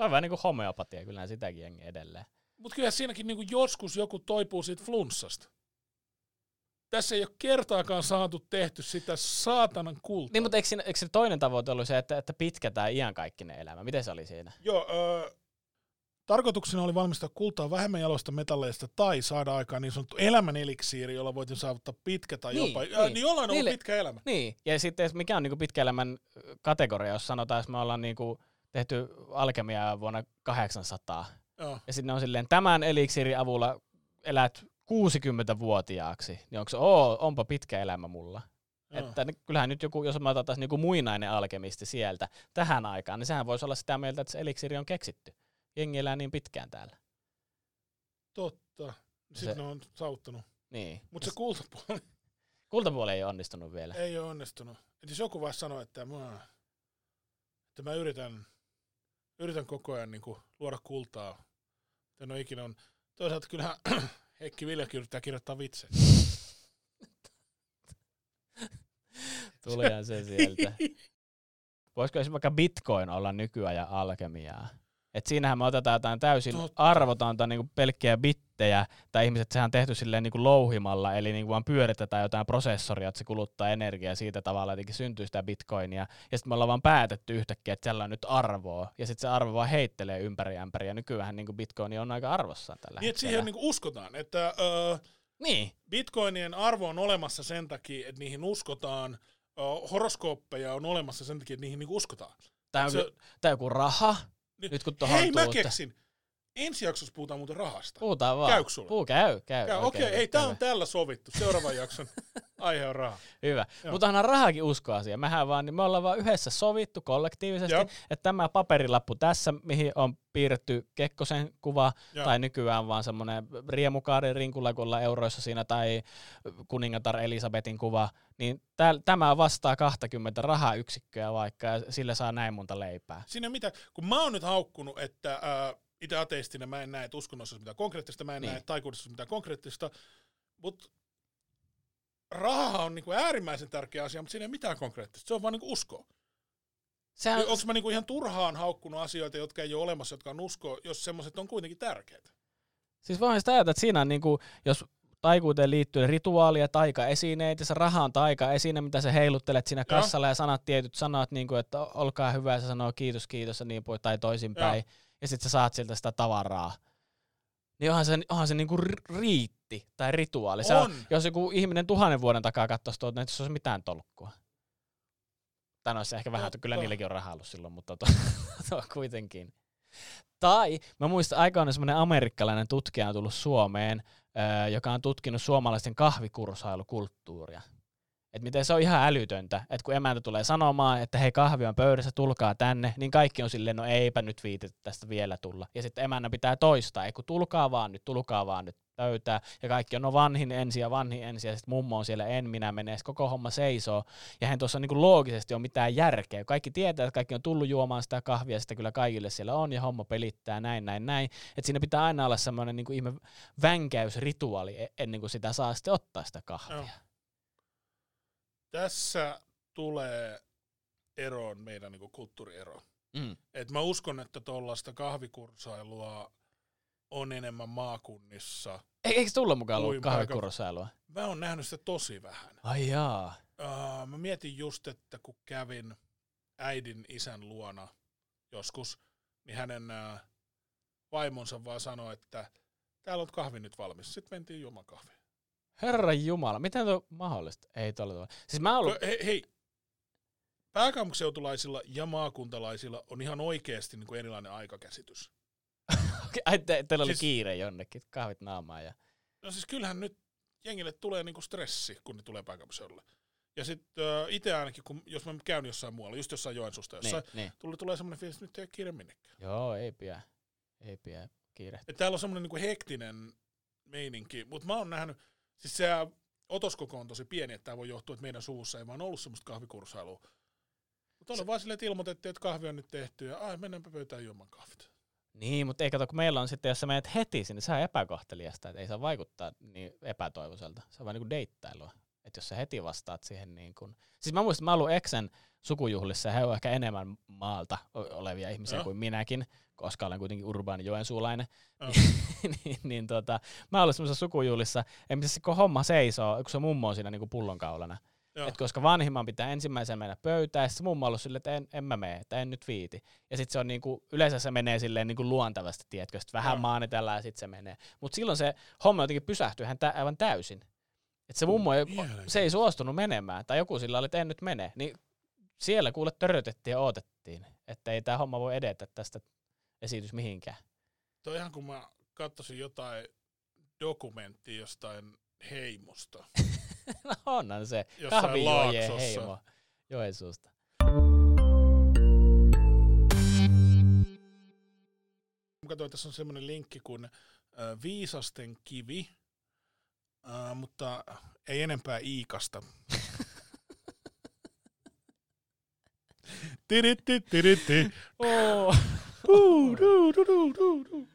on vähän niin kuin homeopatia, kyllä sitäkin jengi edelleen. Mutta kyllä siinäkin niin kuin joskus joku toipuu siitä flunssasta. Tässä ei ole kertaakaan saatu tehty sitä saatanan kultaa. Niin, mutta eikö, siinä, eikö se toinen tavoite ollut se, että, että pitkätään iankaikkinen elämä? Miten se oli siinä? Joo, öö, tarkoituksena oli valmistaa kultaa vähemmän jaloista metalleista tai saada aikaan niin sanottu elämän eliksiiri, jolla voitiin saavuttaa pitkä tai Niin, jopa... niin. Niin, niin jollain on Niille- pitkä elämä. Niin, ja sitten mikä on niinku pitkä elämän kategoria, jos sanotaan, että me ollaan niinku tehty alkemiaa vuonna 800, Joo. ja sitten on silleen, tämän eliksirin avulla elät 60-vuotiaaksi, niin onko se, oo, onpa pitkä elämä mulla. Joo. Että kyllähän nyt joku, jos me otetaan niinku muinainen alkemisti sieltä tähän aikaan, niin sehän voisi olla sitä mieltä, että se eliksiri on keksitty. Jengi elää niin pitkään täällä. Totta. Sitten Se- ne on saavuttanut. Niin. Mutta se kultapuoli Kultapuoli ei onnistunut vielä. ei ole onnistunut. Et jos joku vaan sanoo, että mä, että mä yritän, yritän koko ajan niin kuin, luoda kultaa, en ole ikinä on. Toisaalta kyllähän Heikki Viljakin yrittää kirjoittaa vitsejä. Tulihan se sieltä. Voisiko esimerkiksi vaikka bitcoin olla nykyajan alkemiaa? Et siinähän me otetaan jotain täysin Totta. arvotonta niin pelkkiä bittejä, tai ihmiset sehän on tehty silleen niin louhimalla, eli niin vaan pyöritetään jotain prosessoria, että se kuluttaa energiaa siitä tavalla, jotenkin syntyy sitä bitcoinia, ja sitten me ollaan vaan päätetty yhtäkkiä, että siellä on nyt arvoa, ja sitten se arvo vaan heittelee ympäri ämpäri, ja nykyään niin bitcoin on aika arvossaan tällä Niin, että hetkellä. siihen niin kuin uskotaan, että öö, Niin, bitcoinien arvo on olemassa sen takia, että niihin uskotaan, öö, horoskooppeja on olemassa sen takia, että niihin niin uskotaan. tää on, Se- tää on joku raha, Niin- nyt kun tuohon Hei, mä keksin! Ensi jaksossa puhutaan muuten rahasta. Puhutaan vaan. Käykö sulla? Puu, käy, käy. Käy, Okei, ei, tää hyvä. on tällä sovittu. Seuraavan jakson aihe on raha. Hyvä. Mutta onhan rahakin uskoasia. Mehän vaan, niin me ollaan vaan yhdessä sovittu kollektiivisesti, Joo. että tämä paperilappu tässä, mihin on piirretty Kekkosen kuva, Joo. tai nykyään vaan semmoinen riemukaari rinkulla, kun ollaan euroissa siinä, tai kuningatar Elisabetin kuva, niin täl, tämä vastaa 20 rahayksikköä vaikka, ja sillä saa näin monta leipää. Siinä mitä, kun mä oon nyt haukkunut, että ää, itse ateistina mä en näe, että uskonnossa olisi mitään konkreettista, mä en Niin. näe, että taikuudessa olisi mitään konkreettista, mutta raha on niinku äärimmäisen tärkeä asia, mutta siinä ei mitään konkreettista, se on vaan niinku uskoa. Sehän, Onko mä niinku ihan turhaan haukkunut asioita, jotka ei ole olemassa, jotka on uskoa, jos semmoiset on kuitenkin tärkeitä? Siis voihan sitä ajatella, että siinä on niinku, jos taikuuteen liittyy rituaalia, taikaesineitä, se raha on taikaesine, mitä sä heiluttelet siinä Joo. kassalla ja sanat tietyt sanat, niin kuin, että olkaa hyvä, ja se sanoo kiitos, kiitos ja niin pois, tai toisinpäin, ja sitten sä saat siltä sitä tavaraa. Niin onhan se, onhan se niinku ri- riitti tai rituaali. Se On. jos joku ihminen tuhannen vuoden takaa katsoisi tuolta, niin se olisi mitään tolkkua. Tai no se ehkä vähän, että kyllä niilläkin on rahaa ollut silloin, mutta to, to, kuitenkin. Tai mä muistan aikoina semmoinen amerikkalainen tutkija on tullut Suomeen, öö, joka on tutkinut suomalaisten kahvikursailukulttuuria. Et miten se on ihan älytöntä, että kun emäntä tulee sanomaan, että hei kahvi on pöydässä, tulkaa tänne, niin kaikki on silleen, no eipä nyt viitetä tästä vielä tulla. Ja sitten emännä pitää toistaa, ei kun tulkaa vaan nyt, tulkaa vaan nyt pöytää. Ja kaikki on no vanhin ensin ja vanhin ensin ja sitten mummo on siellä en minä mene, ja sit koko homma seisoo. Ja hän tuossa niinku loogisesti on mitään järkeä. Kaikki tietää, että kaikki on tullut juomaan sitä kahvia, sitä kyllä kaikille siellä on ja homma pelittää näin, näin, näin. Että siinä pitää aina olla semmoinen niinku ihme vänkäysrituaali e- ennen kuin sitä saa sitten ottaa sitä kahvia. Joo. Tässä tulee eroon meidän niinku kulttuuriero. Mm. Et mä uskon, että tuollaista kahvikursailua on enemmän maakunnissa. E- Eikö tulla mukaan ollut kahvikursailua? Mä oon nähnyt sitä tosi vähän. Ai jaa. Uh, mä mietin just, että kun kävin äidin isän luona joskus, niin hänen uh, vaimonsa vaan sanoi, että täällä on kahvi nyt valmis. Sitten mentiin juomaan kahvi. Herra Jumala, miten tuo on mahdollista? Ei tuolla tavalla. Siis mä ollut, Hei, hei, pääkaupunkiseutulaisilla ja maakuntalaisilla on ihan oikeasti niin kuin erilainen aikakäsitys. ai te, teillä oli siis- kiire jonnekin, kahvit naamaan ja... No siis kyllähän nyt jengille tulee niinku stressi, kun ne tulee pääkaupunkiseudulle. Ja sitten äh, itse ainakin, kun, jos mä käyn jossain muualla, just jossain Joensuusta jossain, Niin, niin. tulee, tulee semmoinen fiilis, että nyt ei ole kiire minnekään. Joo, ei pidä. Ei pidä kiire. Et täällä on semmoinen niinku hektinen meininki, mutta mä oon nähnyt, siis se otoskoko on tosi pieni, että tämä voi johtua, että meidän suvussa ei vaan ollut semmoista kahvikursailua. Mutta oli vaan silleen, että ilmoitettiin, että kahvi on nyt tehty ja ai mennäänpä pöytään juomaan kahvit. Niin, mutta ei kato, kun meillä on sitten, jos sä menet heti sinne, se on epäkohteliasta, että ei saa vaikuttaa niin epätoivoiselta. Se on vaan niin kuin deittailua. Että jos sä heti vastaat siihen niin kuin... Siis mä muistan, mä ollut Exen sukujuhlissa ja he on ehkä enemmän maalta olevia ihmisiä Joo. kuin minäkin, koska olen kuitenkin urbaani joensuulainen. Joo. niin, niin tota, mä ollut semmoisessa sukujuhlissa, ja missä se homma seisoo, kun se mummo on siinä niin kuin pullonkaulana. Et koska vanhimman pitää ensimmäisenä mennä pöytään, ja sitten se mummo on ollut silleen, että en, en mä mene, että en nyt viiti. Ja sitten se on niinku, yleensä se menee silleen niinku luontevasti, tiedätkö, sit vähän Joo. maanitellaan ja sitten se menee. Mutta silloin se homma jotenkin pysähtyy hän tä- aivan täysin. Että se mummo ei, se ei suostunut menemään, tai joku sillä oli, että en nyt mene. Niin siellä kuule törötettiin ja odotettiin, että ei tämä homma voi edetä tästä esitys mihinkään. Toi ihan kun mä katsoisin jotain dokumenttia jostain heimosta. no onhan se. Kahvijuojien heimo Joensuusta. Mä katsoin, tässä on semmoinen linkki kuin Viisasten kivi, äh, mutta ei enempää Iikasta. Tiritti, tiritti. Oh. Duu, duu, duu, duu, duu, duu.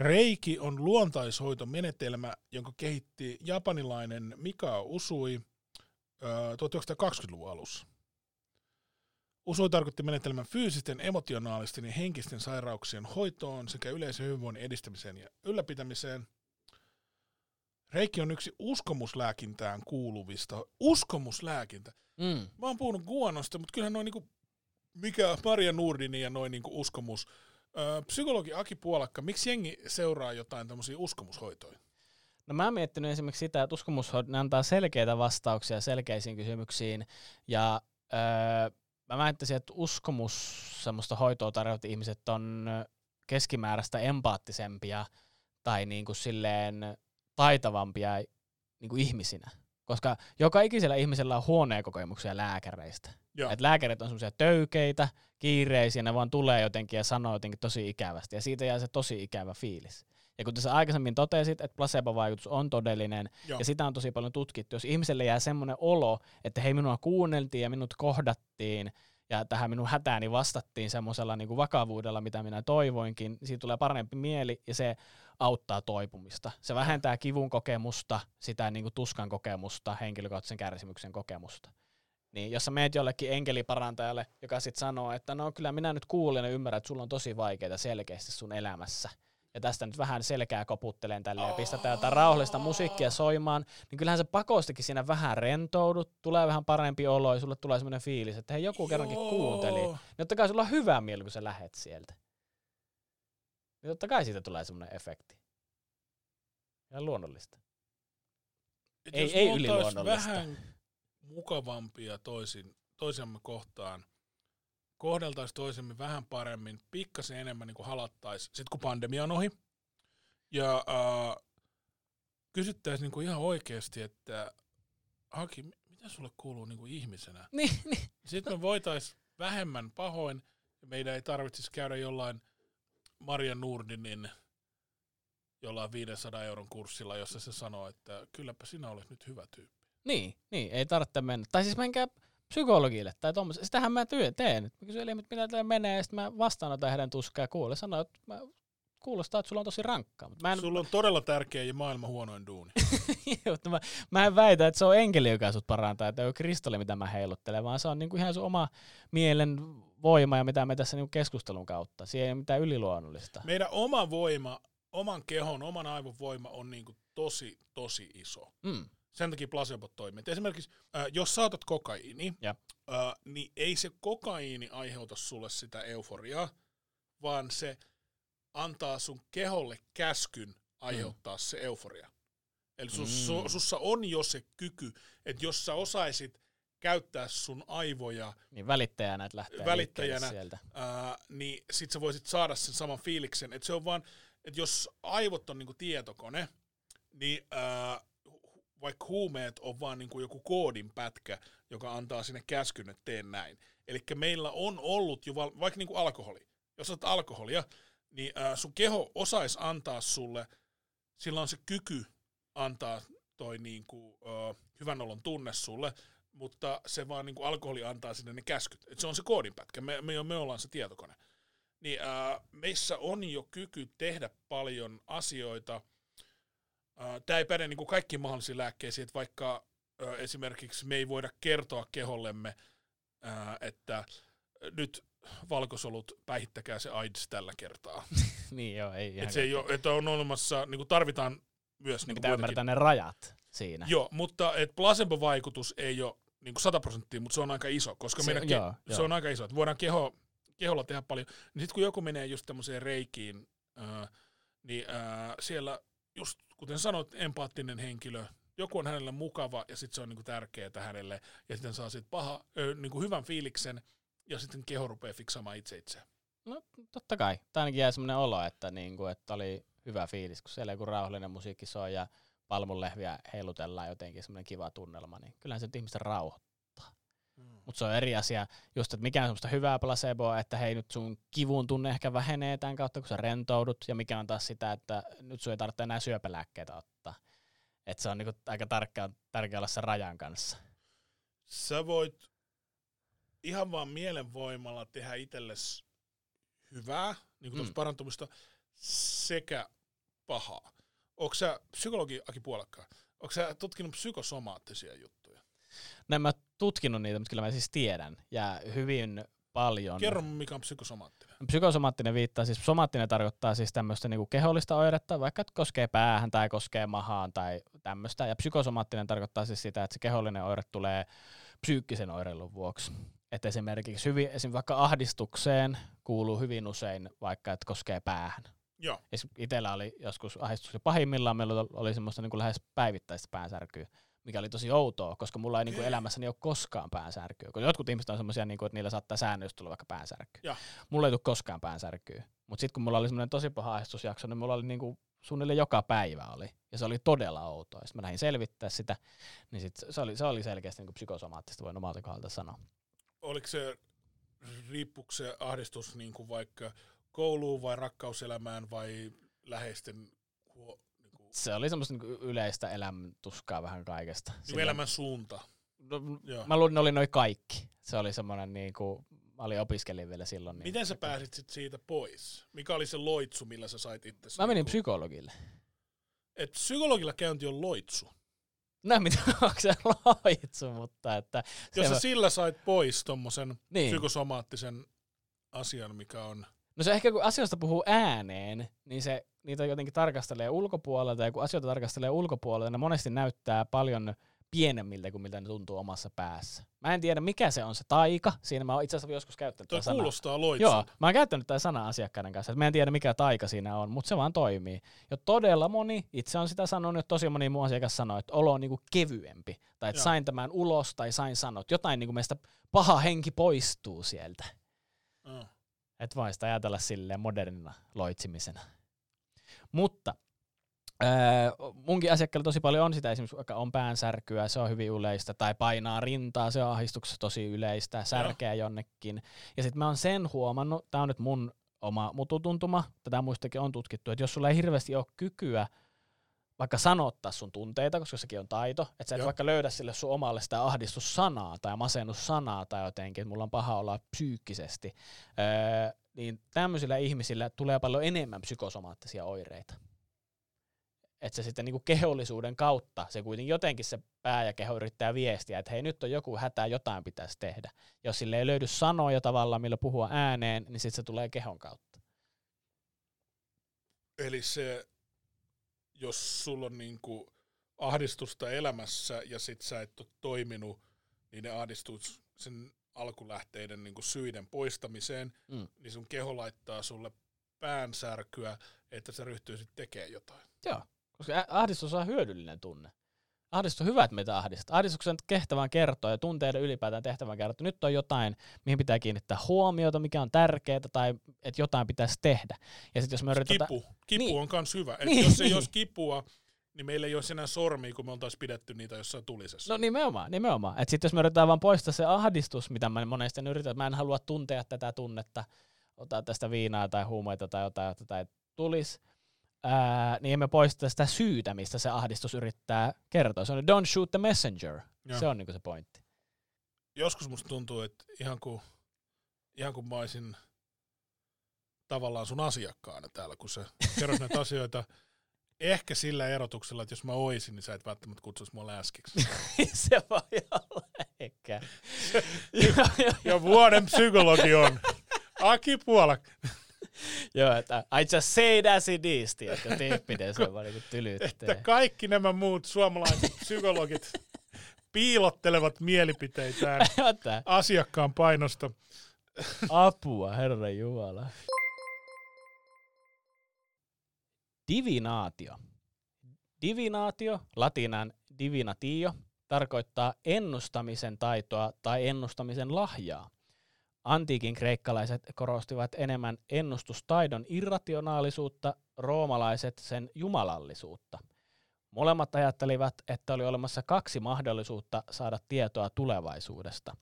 Reiki on luontaishoitomenetelmä, jonka kehitti japanilainen Mikao Usui ö, 1920-luvun alussa. Usui tarkoitti menetelmän fyysisten, emotionaalisten ja henkisten sairauksien hoitoon sekä yleisen hyvinvoinnin edistämiseen ja ylläpitämiseen. Reiki on yksi uskomuslääkintään kuuluvista. Uskomuslääkintä. Mm. Mä oon puhunut guanosta, mutta kyllähän noin niinku, mikä Maria Nurdini ja noin niinku uskomus. Öö, psykologi Aki Puolakka, miksi jengi seuraa jotain tämmöisiä uskomushoitoja? No mä oon miettinyt esimerkiksi sitä, että uskomushoidot, antaa selkeitä vastauksia selkeisiin kysymyksiin. Ja öö, mä väittäisin, että uskomus, semmoista hoitoa tarjoavat ihmiset on keskimääräistä empaattisempia tai niin kuin silleen taitavampia niin kuin ihmisinä. Koska joka ikisellä ihmisellä on huoneen kokemuksia lääkäreistä. Joo. Et lääkärit on semmoisia töykeitä, kiireisiä, ne vaan tulee jotenkin ja sanoo jotenkin tosi ikävästi. Ja siitä jää se tosi ikävä fiilis. Ja kun tässä aikaisemmin totesit, että placebo-vaikutus on todellinen, Joo. ja sitä on tosi paljon tutkittu, jos ihmiselle jää semmoinen olo, että hei minua kuunneltiin ja minut kohdattiin, ja tähän minun hätääni vastattiin semmoisella niin kuin vakavuudella, mitä minä toivoinkin, niin siitä tulee parempi mieli ja se auttaa toipumista. Se vähentää kivun kokemusta, sitä niin kuin tuskan kokemusta, henkilökohtaisen kärsimyksen kokemusta. Niin jos sä meet jollekin enkeliparantajalle, joka sitten sanoo, että no kyllä minä nyt kuulen ja ymmärrän, että sulla on tosi vaikeita selkeästi sun elämässä. Ja tästä nyt vähän selkää koputtelen tälle ja pistetään jotain rauhallista musiikkia soimaan, niin kyllähän se pakostikin siinä vähän rentoudut, tulee vähän parempi olo ja sulle tulee semmoinen fiilis, että hei joku kerrankin kuunteli. Niin totta kai sulla on hyvä mieli, kun sä lähet sieltä. Niin totta kai siitä tulee semmoinen efekti. Ihan luonnollista. Et Ei- ei yliluonnollista. vähän mukavampia toisin, toisiamme kohtaan, kohdeltaisiin toisemme vähän paremmin, pikkasen enemmän niin kuin halattaisiin, sitten kun pandemia on ohi, ja äh, kysyttäisiin niin kuin ihan oikeasti, että Haki, mitä sulle kuuluu niin kuin ihmisenä? Niin, niin. Sitten me voitaisiin vähemmän pahoin, ja meidän ei tarvitsisi käydä jollain Maria Nurdinin jollain 500 euron kurssilla, jossa se sanoo, että kylläpä sinä olet nyt hyvä tyyppi. Niin, niin, ei tarvitse mennä. Tai siis menkää psykologille tai tuommoisen. Sitähän mä työ teen. Mä kysyn elimet, mitä teillä menee, ja sitten mä vastaanotan heidän tuskaa ja kuulen. Sanoin, että mä, kuulostaa, että sulla on tosi rankkaa. Mutta mä en, Sulla on todella tärkeä ja maailman huonoin duuni. mutta mä, mä en väitä, että se on enkeli, joka sut parantaa, että ei ole kristalli, mitä mä heiluttelen, vaan se on niinku ihan sun oma mielen voima ja mitä me tässä niinku keskustelun kautta. Siihen ei ole mitään yliluonnollista. Meidän oma voima, oman kehon, oman aivon voima on niinku tosi, tosi iso. Mm. Sen takia placebot toimii. Et esimerkiksi, äh, jos sä otat kokaiini, Ja. äh, niin ei se kokaiini aiheuta sulle sitä euforiaa, vaan se antaa sun keholle käskyn aiheuttaa mm. se euforia. Eli sus, Mm. su, sussa on jo se kyky, että jos sä osaisit käyttää sun aivoja, Niin välittäjänä, että lähtee Välittäjänä. sieltä. ää, niin sit sä voisit saada sen saman fiiliksen. Että se on vaan, että jos aivot on niinku tietokone, niin ää, vaikka huumeet on vaan niin kuin joku koodin pätkä, joka antaa sinne käskyn, että tee näin. Eli meillä on ollut jo, val- vaikka niin kuin alkoholi. Jos otat alkoholia, niin ää, sun keho osaisi antaa sulle, sillä on se kyky antaa toi niin kuin, ää, hyvän olon tunne sulle, mutta se vaan niin kuin alkoholi antaa sinne ne käskyt. Et se on se koodinpätkä, me, me, me ollaan se tietokone. Niin ää, meissä on jo kyky tehdä paljon asioita. Tämä ei päde niin kuin kaikkiin mahdollisiin lääkkeisiin, että vaikka esimerkiksi me ei voida kertoa kehollemme, ää, että nyt valkosolut, päihittäkää se AIDS tällä kertaa. niin joo, ei ihan että, se ei ole, että on olemassa, niin kuin tarvitaan myös... Niin Niin pitää ymmärtää ne rajat siinä. Joo, mutta et placebo-vaikutus ei ole niin kuin 100 prosenttia, mutta se on aika iso, koska Se- meidän joo, ke- joo. se on aika iso. Että voidaan keho, keholla tehdä paljon. Niin sitten kun joku menee just tämmöiseen reikiin, ää, niin ää, siellä just kuten sanoit, empaattinen henkilö, joku on hänelle mukava ja sitten se on niinku tärkeää hänelle ja sitten saa sit paha, ö, niinku hyvän fiiliksen ja sitten keho rupeaa fiksaamaan itse itseään. No totta kai. Tai ainakin jäi semmoinen olo, että, niinku, että oli hyvä fiilis, kun siellä joku rauhallinen musiikki soi ja palmunlehviä heilutellaan jotenkin semmoinen kiva tunnelma, niin kyllähän se ihmistä rauhoittaa. Mutta se on eri asia, just että mikä on semmoista hyvää placeboa, että hei nyt sun kivun tunne ehkä vähenee tämän kautta, kun sä rentoudut, ja mikä on taas sitä, että nyt sun ei tarvitse enää syöpälääkkeitä ottaa. Että se on niinku aika tärkeä, tärkeä olla sen rajan kanssa. Sä voit ihan vaan mielenvoimalla tehdä itsellesi hyvää, niin kuin Mm. mm. parantumista, sekä pahaa. Onko sä psykologi Aki Puolakka, onko sä tutkinut psykosomaattisia juttuja? No en mä tutkinut niitä, mutta kyllä mä siis tiedän. Ja hyvin paljon. Kerro mikä on psykosomaattinen. Psykosomaattinen viittaa, siis somaattinen tarkoittaa siis tämmöistä niinku kehollista oiretta, vaikka että koskee päähän tai koskee mahaan tai tämmöistä. Ja psykosomaattinen tarkoittaa siis sitä, että se kehollinen oire tulee psyykkisen oireilun vuoksi. Että esimerkiksi hyvin, esim. vaikka ahdistukseen kuuluu hyvin usein vaikka, että koskee päähän. Joo, Itellä oli joskus ahdistuksen pahimmillaan, meillä oli semmoista niin kuin lähes päivittäistä päänsärkyä, mikä oli tosi outoa, koska mulla ei niin kuin elämässäni ole koskaan päänsärkyä. Kun jotkut ihmiset on semmoisia, niin kuin, että niillä saattaa säännöllisesti tulla vaikka päänsärkyä. Joo. Mulla ei tule koskaan päänsärkyä. Mutta sitten kun mulla oli semmoinen tosi paha ahdistusjakso, niin mulla oli niin kuin suunnilleen joka päivä oli. Ja se oli todella outoa. Sitten mä lähdin selvittää sitä, niin sit se, oli, se oli selkeästi niin kuin psykosomaattista, voin omalta kohdalta sanoa. oliko se, riippuuko se ahdistus niin kuin vaikka kouluun vai rakkauselämään vai läheisten huo, Se oli semmoista niin kuin yleistä elämäntuskaa vähän kaikesta. niin elämän suunta? No, Joo. Mä luulin, ne oli noin kaikki. Se oli semmoinen niinku, mä olin opiskelin vielä silloin. Niin Miten sä pääsit sit siitä pois? Mikä oli se loitsu, millä sä sait itse? Mä menin psykologille. Et psykologilla käynti on loitsu. No mitä, onko se loitsu, mutta että... Jos sä sillä sait pois tommosen niin. psykosomaattisen asian, mikä on... No se ehkä kun asioista puhuu ääneen, niin se niitä jotenkin tarkastelee ulkopuolelta, ja kun asioita tarkastelee ulkopuolelta, ne monesti näyttää paljon pienemmiltä kuin miltä ne tuntuu omassa päässä. Mä en tiedä, mikä se on se taika. Siinä mä oon itse asiassa joskus käyttänyt tätä sanaa. kuulostaa loitsulta. Joo, mä oon käyttänyt tätä sanaa asiakkaiden kanssa, että mä en tiedä mikä taika siinä on, mutta se vaan toimii. Ja todella moni, itse on sitä sanonut, että tosi moni muu asiakas sanoo, että olo on niinku kevyempi, tai että Joo. sain tämän ulos, tai sain sanoa, että jotain niinku meistä paha henki poistuu sieltä. Joo. Et voi sitä ajatella silleen modernina loitsimisena. Mutta öö, munkin asiakkailla tosi paljon on sitä, esimerkiksi vaikka on päänsärkyä, se on hyvin yleistä, tai painaa rintaa, se on ahdistuksessa tosi yleistä, särkeä jonnekin. Ja sitten mä oon sen huomannut, tämä on nyt mun oma mututuntuma, tätä muistakin on tutkittu, että jos sulla ei hirveästi ole kykyä vaikka sanottaa sun tunteita, koska sekin on taito, että sä et Joo. vaikka löydä sille sun omalle sitä ahdistussanaa tai masennussanaa tai jotenkin, että mulla on paha olla psyykkisesti, öö, niin tämmöisillä ihmisillä tulee paljon enemmän psykosomaattisia oireita. Että se sitten niinku kehollisuuden kautta, se kuitenkin jotenkin se pää ja keho yrittää viestiä, että hei nyt on joku hätä, jotain pitäisi tehdä. Jos sille ei löydy sanoja tavallaan, millä puhua ääneen, niin sitten se tulee kehon kautta. Eli se, jos sulla on niinku ahdistusta elämässä ja sit sä et ole toiminut niiden ahdistus sen alkulähteiden niinku syiden poistamiseen, Mm. niin sun keho laittaa sulle päänsärkyä, että sä ryhtyisit tekemään jotain. Joo, koska ahdistus on hyödyllinen tunne. Ahdistus on hyvä, että meitä ahdistaa. Ahdistuksen tehtävän kertoo ja tunteiden ylipäätään tehtävän kertoo. Nyt on jotain, mihin pitää kiinnittää huomiota, mikä on tärkeää tai että jotain pitäisi tehdä. Ja sitten jos me yritetään... Kipu. Kipu Niin. on kans hyvä. Et Niin, jos ei olisi kipua, niin meillä ei olisi enää sormia, kun me oltaisiin pidetty niitä jossain tulisessa. No nimenomaan, nimenomaan. Että sitten jos me yritetään vaan poistaa se ahdistus, mitä mä monesti yritän, että mä en halua tuntea tätä tunnetta, ottaa tästä viinaa tai huumeita tai jotain, jotta tämä tulisi, ää, niin emme poista sitä syytä, mistä se ahdistus yrittää kertoa. Se on don't shoot the messenger. Joo. Se on niinku se pointti. Joskus musta tuntuu, että ihan kuin, ihan kuin mä olisin tavallaan sun asiakkaana täällä, kun sä kerrot näitä asioita, Ehkä sillä erotuksella, että jos mä oisin, niin sä et välttämättä kutsuisi mua läskiksi. se voi olla ehkä. ja, ja vuoden psykologi on Aki Puolak. Joo, että I just say it as it is, tiedätkö, tyyppinen se vaan niin tylyttää. Että kaikki nämä muut suomalaiset psykologit piilottelevat mielipiteitään asiakkaan painosta. Apua, herra Jumala. Divinaatio. Divinaatio, latinan divinatio, tarkoittaa ennustamisen taitoa tai ennustamisen lahjaa. Antiikin kreikkalaiset korostivat enemmän ennustustaidon irrationaalisuutta, roomalaiset sen jumalallisuutta. Molemmat ajattelivat, että oli olemassa kaksi mahdollisuutta saada tietoa tulevaisuudesta.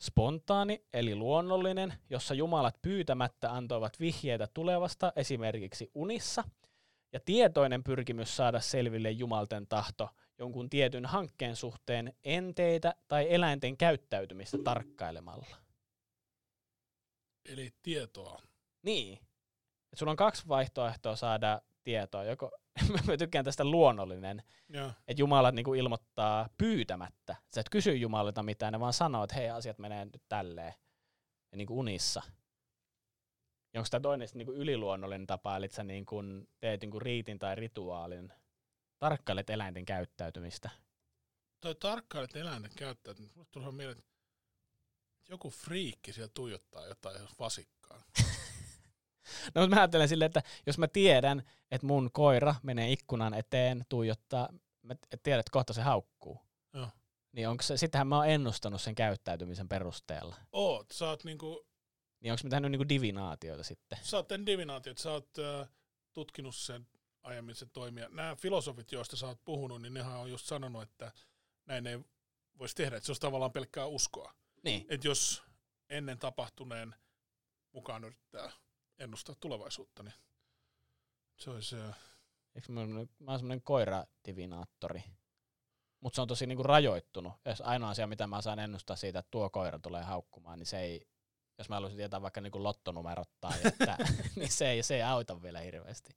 Spontaani eli luonnollinen, jossa jumalat pyytämättä antoivat vihjeitä tulevasta esimerkiksi unissa – ja tietoinen pyrkimys saada selville jumalten tahto jonkun tietyn hankkeen suhteen enteitä tai eläinten käyttäytymistä tarkkailemalla. Eli tietoa. Niin. Et sulla on kaksi vaihtoehtoa saada tietoa. Joko, mä tykkään tästä luonnollinen, että Jumalat niinku ilmoittaa pyytämättä. Sä et kysy Jumalalta mitään, ne vaan sanoo, että hei asiat menee nyt tälleen. Ja niinku unissa onko tämä toinen niin kuin yliluonnollinen tapa, eli sä niin kuin teet niin kuin riitin tai rituaalin, tarkkailet eläinten käyttäytymistä? Toi tarkkailet eläinten käyttäytymistä, musta tulee mieleen, että joku friikki siellä tuijottaa jotain vasikkaa. no mutta mä ajattelen silleen, että jos mä tiedän, että mun koira menee ikkunan eteen, tuijottaa, mä tiedän, että kohta se haukkuu. Joo. Niin onko se, sitähän mä oon ennustanut sen käyttäytymisen perusteella. Oot, sä oot niinku niin onko me tehnyt niinku divinaatioita sitten? Sä oot divinaatioita, sä oot äh, tutkinut sen aiemmin se toimia. Nämä filosofit, joista sä oot puhunut, niin nehän on just sanonut, että näin ei voisi tehdä, että se olisi tavallaan pelkkää uskoa. Niin. Että jos ennen tapahtuneen mukaan yrittää ennustaa tulevaisuutta, niin se olisi... Eikö mä, mä oon semmoinen koiradivinaattori. Mutta se on tosi niinku rajoittunut. Jos ainoa asia, mitä mä saan ennustaa siitä, että tuo koira tulee haukkumaan, niin se ei jos mä haluaisin tietää vaikka niin lottonumerot tai että, niin se ei, se ei auta vielä hirveästi.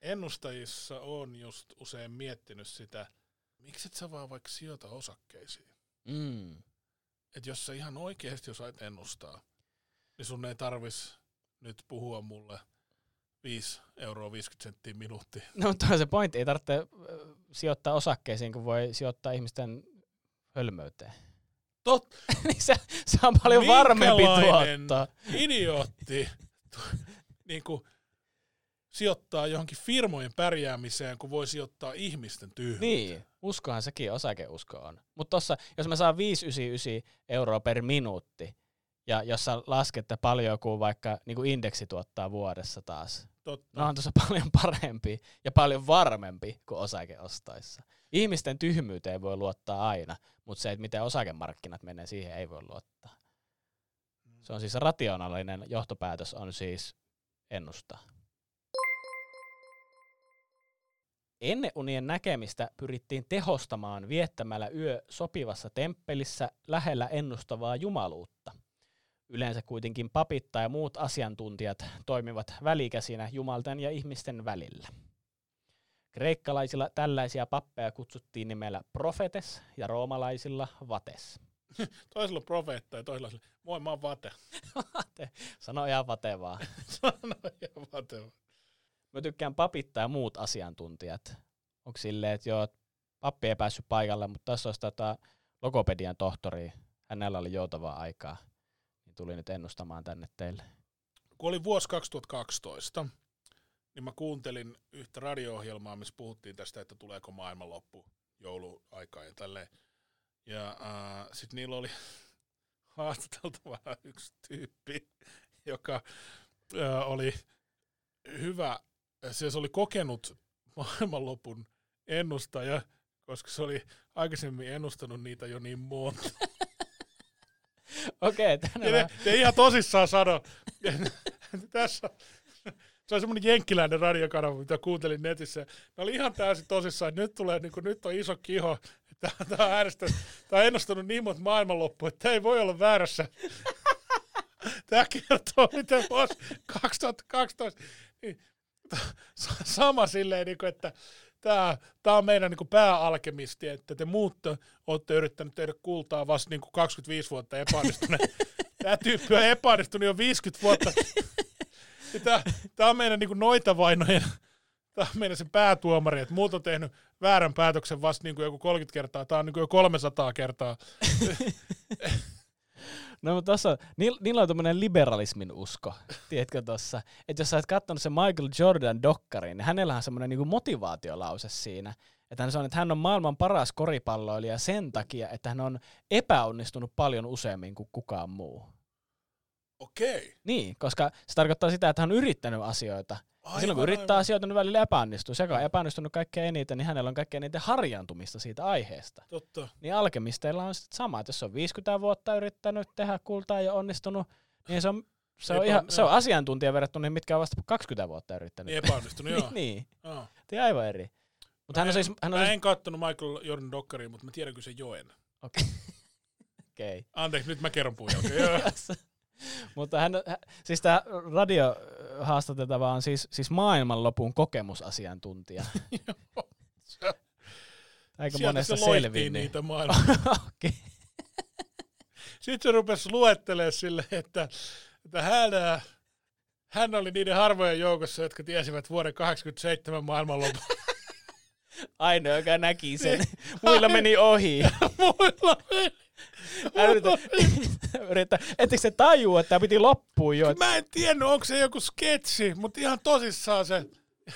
Ennustajissa on just usein miettinyt sitä, miksi et sä vaan vaikka sijoita osakkeisiin. Mm. Että jos sä ihan oikeasti osait ennustaa, niin sun ei tarvis nyt puhua mulle 5 euroa 50 senttiä minuutti. No mutta se pointti, ei tarvitse sijoittaa osakkeisiin, kun voi sijoittaa ihmisten hölmöyteen. Tot... niin se, se on paljon varmempi tuottaa. idiootti niin kuin, sijoittaa johonkin firmojen pärjäämiseen, kun voi sijoittaa ihmisten tyhmyyteen. Niin, uskohan sekin, osakeusko on. Mutta tossa, jos mä saan 599 euroa per minuutti, ja jos sä lasket, että paljon kuin vaikka niin kuin indeksi tuottaa vuodessa taas, Totta. no on tuossa paljon parempi ja paljon varmempi kuin osakeostaissa. Ihmisten tyhmyyteen voi luottaa aina, mutta se, että miten osakemarkkinat menee, siihen ei voi luottaa. Se on siis rationaalinen johtopäätös on siis ennustaa. Ennen unien näkemistä pyrittiin tehostamaan viettämällä yö sopivassa temppelissä lähellä ennustavaa jumaluutta. Yleensä kuitenkin papit tai muut asiantuntijat toimivat välikäsinä jumalten ja ihmisten välillä. Kreikkalaisilla tällaisia pappeja kutsuttiin nimellä profetes ja roomalaisilla vates. toisella profeetta ja toisella sille, moi mä oon vate. vate. Sano ihan vate vaan. Sano ihan vate vaan. Mä tykkään papittaa ja muut asiantuntijat. Onko silleen, että joo, pappi ei päässyt paikalle, mutta tässä olisi tätä logopedian tohtori. Hänellä oli joutavaa aikaa. Niin tuli nyt ennustamaan tänne teille. Kun oli vuosi 2012, niin mä kuuntelin yhtä radio-ohjelmaa, missä puhuttiin tästä, että tuleeko maailmanloppu jouluaikaan ja tälleen. Ja äh, sitten niillä oli haastateltava yksi tyyppi, joka äh, oli hyvä, siis oli kokenut maailmanlopun ennustaja, koska se oli aikaisemmin ennustanut niitä jo niin monta. Okei, okay, ne, ne ihan tosissaan sano. Tässä se on semmoinen jenkkiläinen radiokanava, mitä kuuntelin netissä. Ne oli ihan täysin tosissaan, nyt, tulee, niin kuin, nyt on iso kiho. Tämä on, äänestänyt, tämä on ennustanut niin monta maailmanloppua, että ei voi olla väärässä. Tämä kertoo, miten vuosi 2012, niin, sama silleen, niin kuin, että tämä, tämä on meidän niin kuin pääalkemisti, että te muut olette yrittänyt tehdä kultaa vasta niin kuin 25 vuotta epäonnistuneet. Tämä tyyppi on epäonnistunut jo 50 vuotta. Tämä, tämä on meidän niin kuin noita vainojen, tämä on meidän se päätuomari, että muut on tehnyt väärän päätöksen vasta niin kuin joku 30 kertaa, tämä on niin kuin jo 300 kertaa. No mutta tossa, niillä on tämmöinen liberalismin usko, tiedätkö tossa. Että jos sä oot katsonut se Michael Jordan dokkarin, niin hänellä on semmoinen niinku motivaatiolause siinä. Että hän sanoo, että hän on maailman paras koripalloilija sen takia, että hän on epäonnistunut paljon useammin kuin kukaan muu. Okei. Niin, koska se tarkoittaa sitä, että hän on yrittänyt asioita. Aivan, silloin kun aivan. yrittää asioita, niin välillä epäonnistuu. Se, joka on epäonnistunut kaikkein eniten, niin hänellä on kaikkein eniten harjaantumista siitä aiheesta. Totta. Niin alkemisteilla on sitten sama, että jos on 50 vuotta yrittänyt tehdä kultaa ja onnistunut, niin se on, se on, ihan, se on asiantuntija verrattuna niihin, mitkä on vasta 20 vuotta yrittänyt. Niin epäonnistunut, joo. niin. Oh. Tämä aivan eri. Mut hän on siis, hän on mä siis... en kattonut Michael Jordan Dokkariin, mutta mä tiedän kyllä sen joen. Okei. Okay. okay. Anteeksi, nyt mä kerron puhujan. Mutta hän, siis tämä radiohaastateltava on siis, siis maailmanlopun kokemusasiantuntija. Aika Sieltä monesta se selviin. Niin. niitä maailman. okay. Sitten se rupesi luettelemaan sille, että, että hän, hän oli niiden harvojen joukossa, jotka tiesivät vuoden 87 maailmanlopun. Ainoa, joka näki sen. Muilla meni ohi. Muilla meni. Yritä, ettekö se tajua, että tämä piti loppuun jo? Mä en tiennyt, onko se joku sketsi, mutta ihan tosissaan se.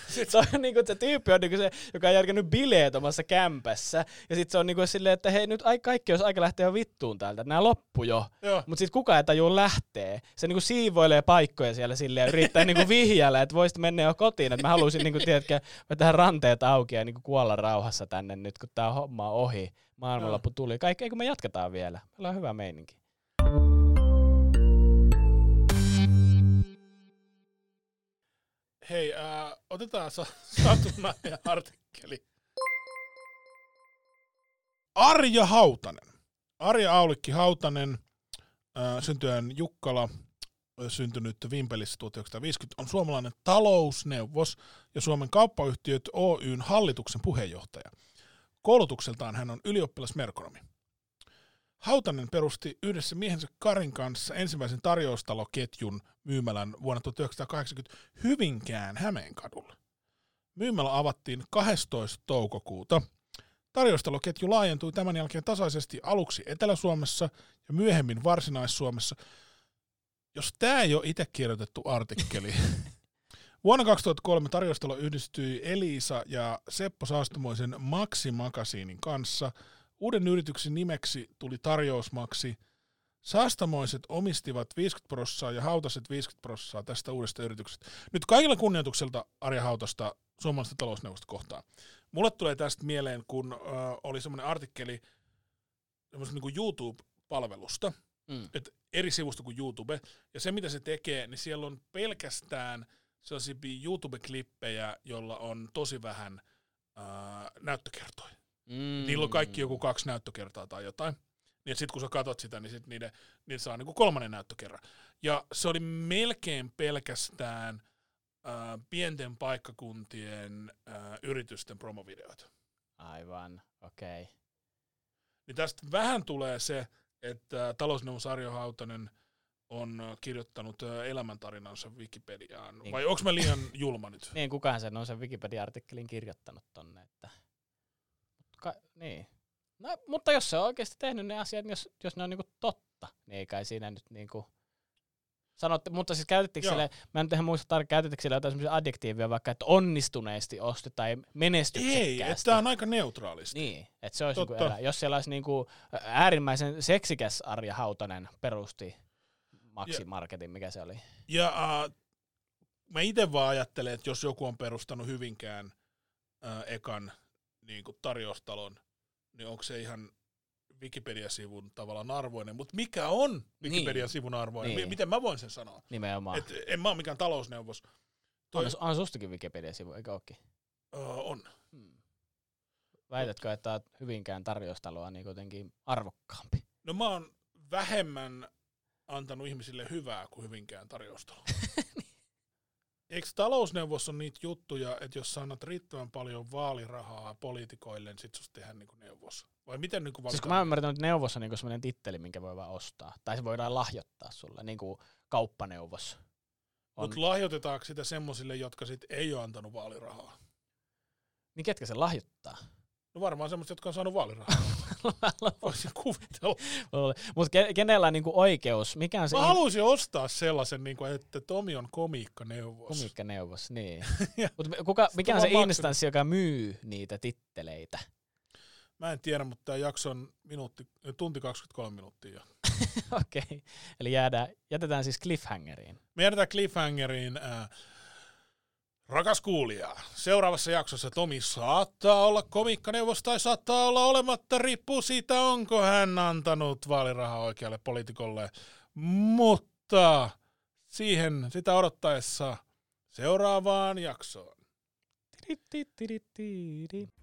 Sit se on niinku, se tyyppi on niinku se, joka on järkännyt bileet omassa kämpässä. Ja sitten se on niinku silleen, että hei nyt kaikki olisi aika lähteä jo vittuun täältä, nämä loppu jo. Mutta sitten kukaan ei tajua lähtee. Se niinku siivoilee paikkoja siellä silleen ja yrittää niinku vihjällä, että voisit mennä jo kotiin. Että mä haluaisin niinku, tiedätkö, tähän ranteet auki ja niinku kuolla rauhassa tänne nyt, kun tämä homma on ohi. Maailmanloppu tuli. Kaikki, eikö me jatketaan vielä? Meillä on hyvä meininki. Hei, äh, otetaan sa- satunnainen artikkeli. Arja Hautanen. Arja Aulikki Hautanen, äh, syntyään Jukkala, syntynyt Vimpelissä 1950, on suomalainen talousneuvos ja Suomen kauppayhtiöt Oyn hallituksen puheenjohtaja. Koulutukseltaan hän on ylioppilasmerkonomi. Hautanen perusti yhdessä miehensä Karin kanssa ensimmäisen tarjoustaloketjun myymälän vuonna 1980 Hyvinkään Hämeenkadulla. Myymälä avattiin 12. toukokuuta. Tarjoustaloketju laajentui tämän jälkeen tasaisesti aluksi Etelä-Suomessa ja myöhemmin Varsinais-Suomessa. Jos tämä ei ole itse kirjoitettu artikkeli, Vuonna 2003 tarjoustalo yhdistyi Elisa ja Seppo Saastumoisen Maxi Magasiinin kanssa – Uuden yrityksen nimeksi tuli tarjousmaksi. Saastamoiset omistivat 50 prossaa ja Hautaset 50 prossaa tästä uudesta yrityksestä. Nyt kaikilla kunnioitukselta Arja Hautasta suomalaista talousneuvosta kohtaan. Mulle tulee tästä mieleen, kun äh, oli semmoinen artikkeli semmoisen niin YouTube-palvelusta, mm. että eri sivusta kuin YouTube, ja se mitä se tekee, niin siellä on pelkästään sellaisia YouTube-klippejä, jolla on tosi vähän äh, näyttökertoja. Mm. Niillä on kaikki joku kaksi näyttökertaa tai jotain. Niin sitten kun sä katsot sitä, niin sit niiden, niiden saa niinku kolmannen näyttökerran. Ja se oli melkein pelkästään äh, pienten paikkakuntien äh, yritysten promovideoita. Aivan, okei. Okay. Niin tästä vähän tulee se, että talousneuvos Arjo Hautanen on kirjoittanut elämäntarinansa Wikipediaan. Niin. Vai onko mä liian julma nyt? niin, kukaan sen on sen Wikipedia-artikkelin kirjoittanut tonne. Että ka, niin. No, mutta jos se on oikeasti tehnyt ne asiat, jos, jos ne on niinku totta, niin ei kai siinä nyt niinku... Sanotte, mutta siis käytettekö sille, mä en ihan muista tarkkaan, käytettekö sille jotain semmoisia adjektiivia vaikka, että onnistuneesti osti tai menestyksekkäästi? Ei, että tämä on aika neutraalisti. Niin, että se olisi niinku elä, jos siellä olisi niinku äärimmäisen seksikäs Arja Hautanen perusti Maxi Marketin, mikä se oli. Ja uh, mä itse vaan ajattelen, että jos joku on perustanut Hyvinkään uh, ekan niin kuin tarjoustalon, niin onko se ihan Wikipedia-sivun tavallaan arvoinen, mutta mikä on Wikipedia-sivun arvoinen? Niin. M- miten mä voin sen sanoa? Nimenomaan. Et en mä ole mikään talousneuvos. Toi, On, on sustakin Wikipedia-sivu, eikö ookin? uh, on. Hmm. Väitätkö, että Hyvinkään tarjoustaloa niin jotenkin arvokkaampi? No mä oon vähemmän antanut ihmisille hyvää kuin hyvinkään tarjoustalo. Eikö talousneuvos on niitä juttuja, että jos sä annat riittävän paljon vaalirahaa poliitikoille, niin sit susta tehdään niinku neuvos? Vai miten niinku Siis kun mä ymmärrän, että neuvos on niin sellainen titteli, minkä voi vaan ostaa. Tai se voidaan lahjoittaa sulle, niin kuin kauppaneuvos. Mutta lahjoitetaanko sitä semmosille, jotka sit ei ole antanut vaalirahaa? Niin ketkä se lahjoittaa? No varmaan semmoiset, jotka on saanut vaalirahaa. Voisin kuvitella. Mutta ke- kenellä on niinku oikeus? Mikä on se Mä in- haluaisin ostaa sellaisen, niinku, että Tomi on komiikkaneuvos. komiikkaneuvos? Niin. Ja Mut kuka, mikä on se vaan maksanut. instanssi, joka myy niitä titteleitä? Mä en tiedä, mutta tämä jakso on minuutti, tunti 23 minuuttia. Okei. Okay. Eli jäädään, jätetään siis cliffhangeriin. Me jätetään cliffhangeriin. Ää, rakas kuulija, seuraavassa jaksossa Tomi saattaa olla komiikkaneuvos tai saattaa olla olematta, riippuu siitä, onko hän antanut vaalirahaa oikealle poliitikolle. Mutta siihen sitä odottaessa seuraavaan jaksoon. Tiri, tiri, tiri, tiri.